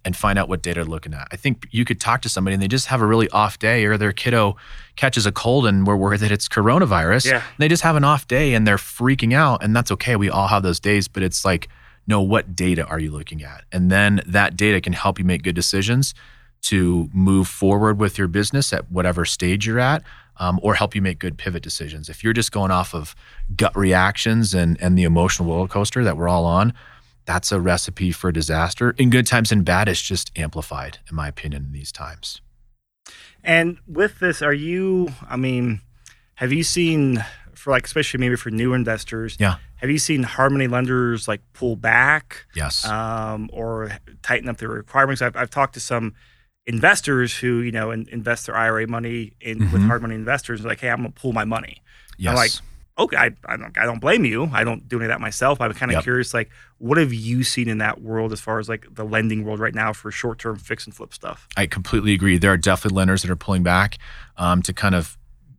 and find out what data they're looking at. I think you could talk to somebody and they just have a really off day or their kiddo catches a cold and we're worried that it's coronavirus. Yeah. They just have an off day and they're freaking out and that's okay. We all have those days, but it's like, no, what data are you looking at? And then that data can help you make good decisions to move forward with your business at whatever stage you're at. Um, or help you make good pivot decisions. If you're just going off of gut reactions and and the emotional roller coaster that we're all on, that's a recipe for disaster. In good times and bad, it's just amplified, in my opinion, in these times. And with this, are you? I mean, have you seen for like especially maybe for new investors? Yeah. Have you seen hard money lenders like pull back Yes. um, or tighten up their requirements? I've, I've talked to some investors who you know in, invest their IRA money in with Mhm. hard money investors. Like, hey, I'm gonna pull my money. yes. I'm like, Okay, I, I don't I don't blame you. I don't do any of that myself. I'm kind of Yep. curious, like, what have you seen in that world as far as like the lending world right now for short term fix and flip stuff? I completely agree. There are definitely lenders that are pulling back um, to kind of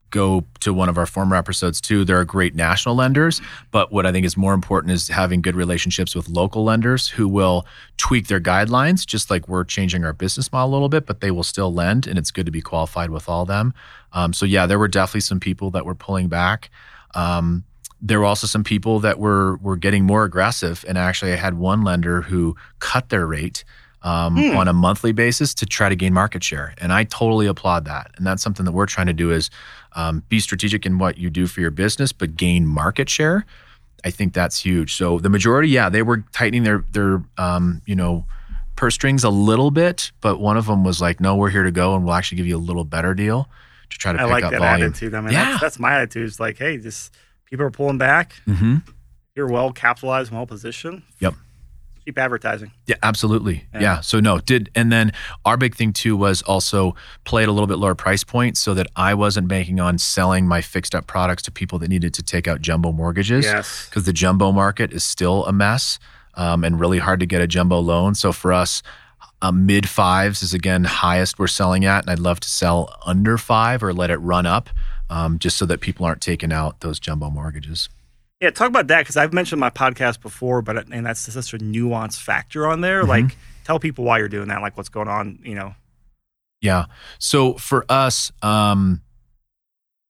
go to one of our former episodes too. There are great national lenders, but what I think is more important is having good relationships with local lenders who will tweak their guidelines, just like we're changing our business model a little bit, but they will still lend, and it's good to be qualified with all them. Um, so yeah, there were definitely some people that were pulling back. Um, there were also some people that were were getting more aggressive, and actually, I had one lender who cut their rate um, Hmm. on a monthly basis to try to gain market share, and I totally applaud that. And that's something that we're trying to do is um, be strategic in what you do for your business, but gain market share. I think that's huge. So the majority, yeah, they were tightening their their um, you know purse strings a little bit, but one of them was like, "No, we're here to go, and we'll actually give you a little better deal to try to I pick like up that volume." attitude. I mean, Yeah. that's, that's my attitude. It's like, hey, just people are pulling back. Mm-hmm. You're well capitalized, well positioned. Yep. Keep advertising. Yeah, absolutely. Yeah. Yeah. So no, did and then our big thing too was also play at a little bit lower price point so that I wasn't banking on selling my fixed up products to people that needed to take out jumbo mortgages Yes. because the jumbo market is still a mess um, and really hard to get a jumbo loan. So for us, uh, mid fives is again highest we're selling at, and I'd love to sell under five or let it run up, um, just so that people aren't taking out those jumbo mortgages. Yeah, talk about that because I've mentioned my podcast before, but and that's such a nuanced factor on there. Mm-hmm. Like, tell people why you're doing that, like what's going on, you know. Yeah. So for us, um,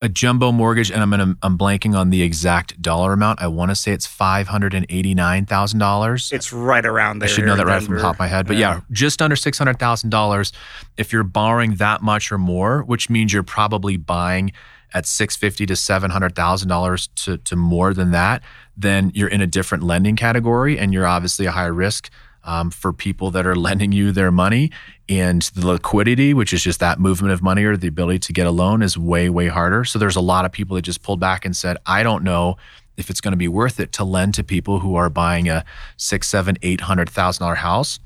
a jumbo mortgage, and I'm gonna I'm blanking on the exact dollar amount. I want to say it's five hundred and eighty nine thousand dollars. It's right around there. I should know that right from the top of my head, but yeah, yeah just under six hundred thousand dollars. If you're borrowing that much or more, which means you're probably buying at six fifty to seven hundred thousand dollars to to more than that, then you're in a different lending category, and you're obviously a higher risk um, for people that are lending you their money. And the liquidity, which is just that movement of money or the ability to get a loan, is way, way harder. So there's a lot of people that just pulled back and said, I don't know if it's going to be worth it to lend to people who are buying a six, seven, eight hundred thousand dollar house.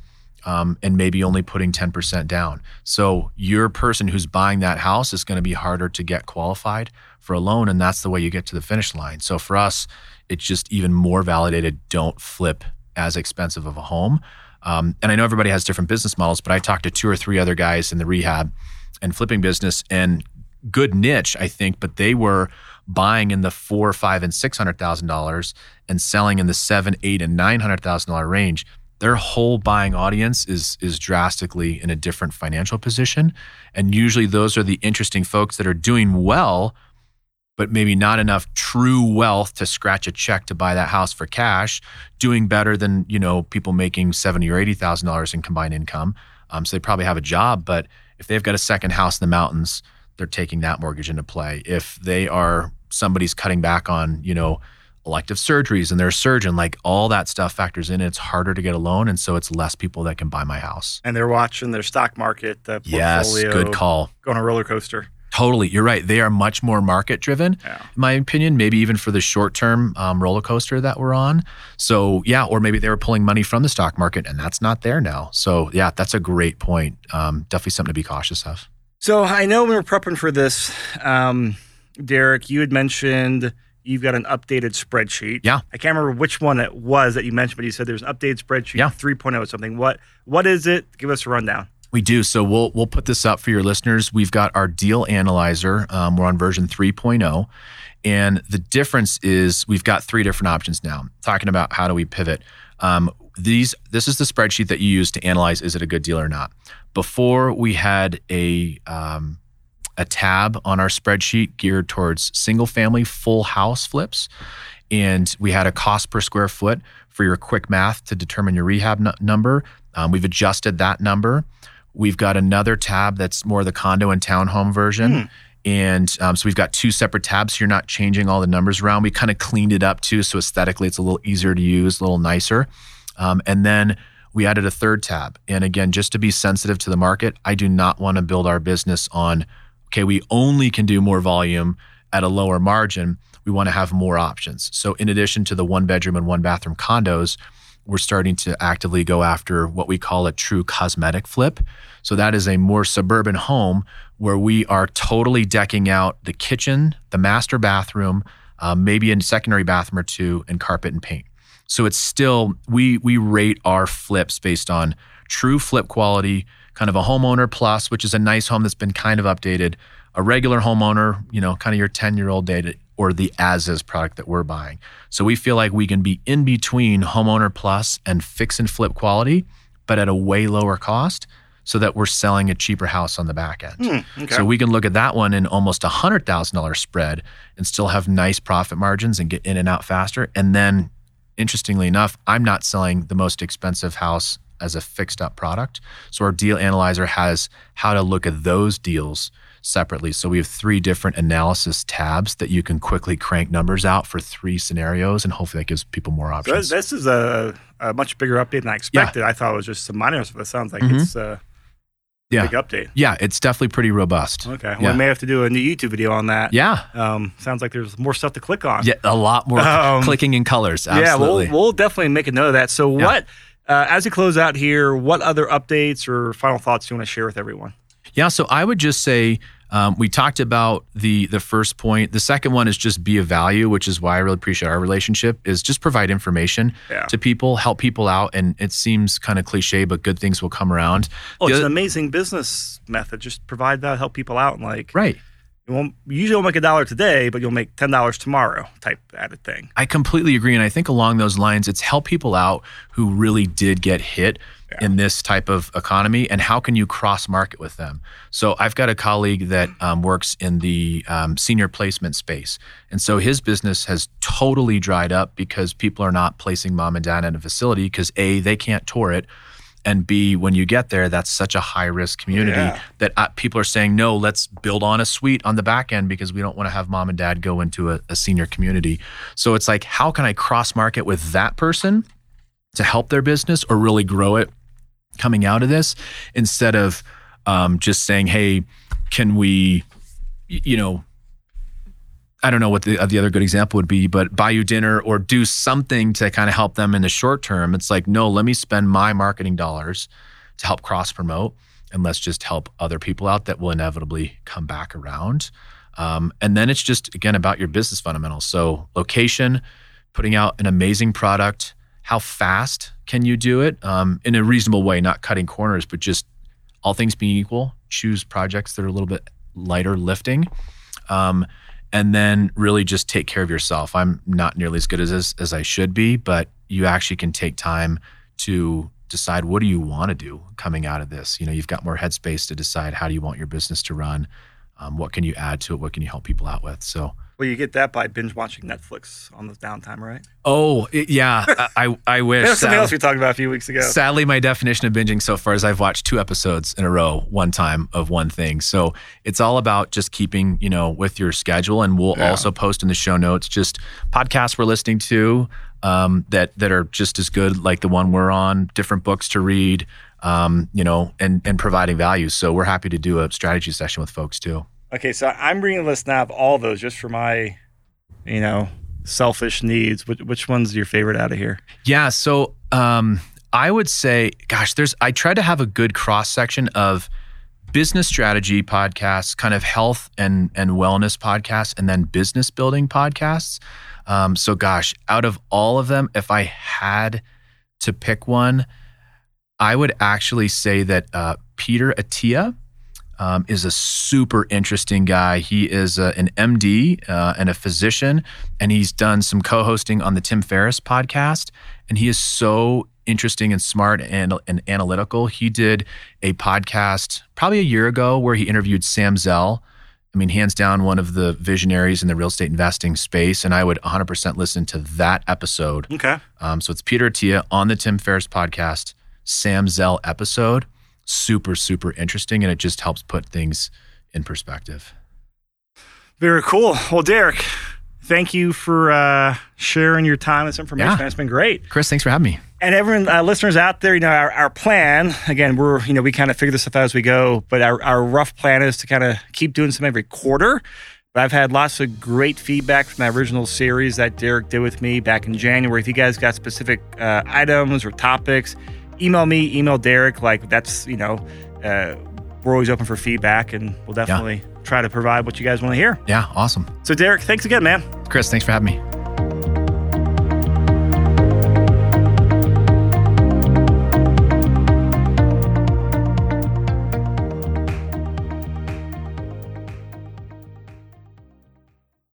Um, and maybe only putting 10% down. So your person who's buying that house is going to be harder to get qualified for a loan. And that's the way you get to the finish line. So for us, it's just even more validated don't flip as expensive of a home. Um, and I know everybody has different business models, but I talked to two or three other guys in the rehab and flipping business and good niche, I think, but they were buying in the four, five, and six hundred thousand dollars and selling in the seven, eight, and nine hundred thousand dollar range. Their whole buying audience is is drastically in a different financial position, and usually those are the interesting folks that are doing well but maybe not enough true wealth to scratch a check to buy that house for cash, doing better than you know people making seventy or eighty thousand dollars in combined income. Um, so they probably have a job, but if they've got a second house in the mountains, they're taking that mortgage into play. If they are somebody's cutting back on you know elective surgeries and they're a surgeon, like all that stuff factors in. It's harder to get a loan, and so it's less people that can buy my house. And they're watching their stock market, the portfolio. Yes, good call. Going a roller coaster. Totally, you're right. They are much more market driven, yeah. in my opinion. Maybe even for the short term um, roller coaster that we're on. So yeah, or maybe they were pulling money from the stock market, and that's not there now. So yeah, that's a great point. Um, definitely something to be cautious of. So I know when we were prepping for this, um, Derek, you had mentioned you've got an updated spreadsheet. Yeah. I can't remember which one it was that you mentioned, but you said there's an updated spreadsheet, yeah. 3.0 something. What what is it? Give us a rundown. We do. So we'll we'll put this up for your listeners. We've got our deal analyzer. Um, we're on version 3.0. And the difference is we've got three different options now. Talking about how do we pivot. Um, these this is the spreadsheet that you use to analyze is it a good deal or not. Before we had a um, a tab on our spreadsheet geared towards single family full house flips, and we had a cost per square foot for your quick math to determine your rehab n- number. Um, we've adjusted that number. We've got another tab that's more the condo and townhome version. Mm. And um, so we've got two separate tabs. So you're not changing all the numbers around. We kind of cleaned it up too. So aesthetically, it's a little easier to use, a little nicer. Um, and then we added a third tab. And again, just to be sensitive to the market, I do not want to build our business on, okay, we only can do more volume at a lower margin. We want to have more options. So in addition to the one bedroom and one bathroom condos, we're starting to actively go after what we call a true cosmetic flip. So that is a more suburban home where we are totally decking out the kitchen, the master bathroom, um, maybe a secondary bathroom or two, and carpet and paint. So it's still we we rate our flips based on true flip quality, kind of a homeowner plus, which is a nice home that's been kind of updated, a regular homeowner, you know, kind of your 10 year old dated or the as is product that we're buying. So we feel like we can be in between homeowner plus and fix and flip quality, but at a way lower cost so that we're selling a cheaper house on the back end. Mm, okay. So we can look at that one in almost a $100,000 spread and still have nice profit margins and get in and out faster. And then, interestingly enough, I'm not selling the most expensive house as a fixed up product. So our deal analyzer has how to look at those deals separately. So we have three different analysis tabs that you can quickly crank numbers out for three scenarios, and hopefully that gives people more options. So this is a, a, much bigger update than I expected. Yeah. I thought it was just some minor stuff. It sounds like mm-hmm. it's uh, a yeah. big update. Yeah, it's definitely pretty robust. Okay, well, yeah. we may have to do a new YouTube video on that. Yeah, um, sounds like there's more stuff to click on. Yeah, a lot more um, clicking in colors. Absolutely. Yeah, we'll, we'll definitely make a note of that. So what? Uh, as we close out here, what other updates or final thoughts do you want to share with everyone? Yeah, so I would just say um, we talked about the the first point. The second one is just be a value, which is why I really appreciate our relationship. Is just provide information yeah. to people, help people out, and it seems kind of cliche, but good things will come around. Oh, it's other, an amazing business method. Just provide that, help people out, and like right. You won't usually won't make a dollar today, but you'll make ten dollars tomorrow type added thing. I completely agree. And I think along those lines, it's help people out who really did get hit yeah. in this type of economy and how can you cross market with them. So I've got a colleague that um, works in the um, senior placement space. And so his business has totally dried up because people are not placing mom and dad in a facility because A, they can't tour it and b when you get there that's such a high risk community yeah. that uh, people are saying no let's build on a suite on the back end because we don't want to have mom and dad go into a, a senior community so it's like how can i cross market with that person to help their business or really grow it coming out of this instead of um, just saying hey can we you know I don't know what the, the other good example would be, but buy you dinner or do something to kind of help them in the short term. It's like, no, let me spend my marketing dollars to help cross promote and let's just help other people out that will inevitably come back around. Um, and then it's just, again, about your business fundamentals. So, location, putting out an amazing product, how fast can you do it um, in a reasonable way, not cutting corners, but just all things being equal, choose projects that are a little bit lighter lifting. Um, and then really just take care of yourself. I'm not nearly as good as as, I should be, but you actually can take time to decide what do you want to do coming out of this. You know, you've got more headspace to decide how do you want your business to run. Um, what can you add to it? What can you help people out with? So well, you get that by binge watching Netflix on the downtime, right? Oh, it, yeah. I I wish. That's something else we talked about a few weeks ago. Sadly, my definition of binging so far is I've watched two episodes in a row, one time of one thing. So it's all about just keeping, you know, with your schedule. And we'll yeah. also post in the show notes just podcasts we're listening to um, that that are just as good, like the one we're on. Different books to read, um, you know, and and providing value. So we're happy to do a strategy session with folks too. Okay, so I'm reading a list now of all those just for my, you know, selfish needs. Which, which one's your favorite out of here? Yeah, so um, I would say, gosh, there's. I try to have a good cross section of business strategy podcasts, kind of health and and wellness podcasts, and then business building podcasts. Um, so, gosh, out of all of them, if I had to pick one, I would actually say that uh, Peter Attia um, is a super interesting guy. He is uh, an MD uh, and a physician, and he's done some co hosting on the Tim Ferriss podcast. And he is so interesting and smart and, and analytical. He did a podcast probably a year ago where he interviewed Sam Zell. I mean, hands down, one of the visionaries in the real estate investing space. And I would 100% listen to that episode. Okay. Um, so it's Peter Attia on the Tim Ferriss podcast, Sam Zell episode super, super interesting. And it just helps put things in perspective. Very cool. Well, Derek, thank you for uh, sharing your time and information. Yeah. It's been great. Chris, thanks for having me. And everyone, uh, listeners out there, you know, our, our plan, again, we're, you know, we kind of figure this stuff out as we go, but our, our rough plan is to kind of keep doing some every quarter. But I've had lots of great feedback from that original series that Derek did with me back in January. If you guys got specific uh, items or topics, email me, email Derek. Like that's you know, uh, we're always open for feedback, and we'll definitely yeah. try to provide what you guys want to hear. Yeah, awesome. So Derek, thanks again, man. Chris, thanks for having me.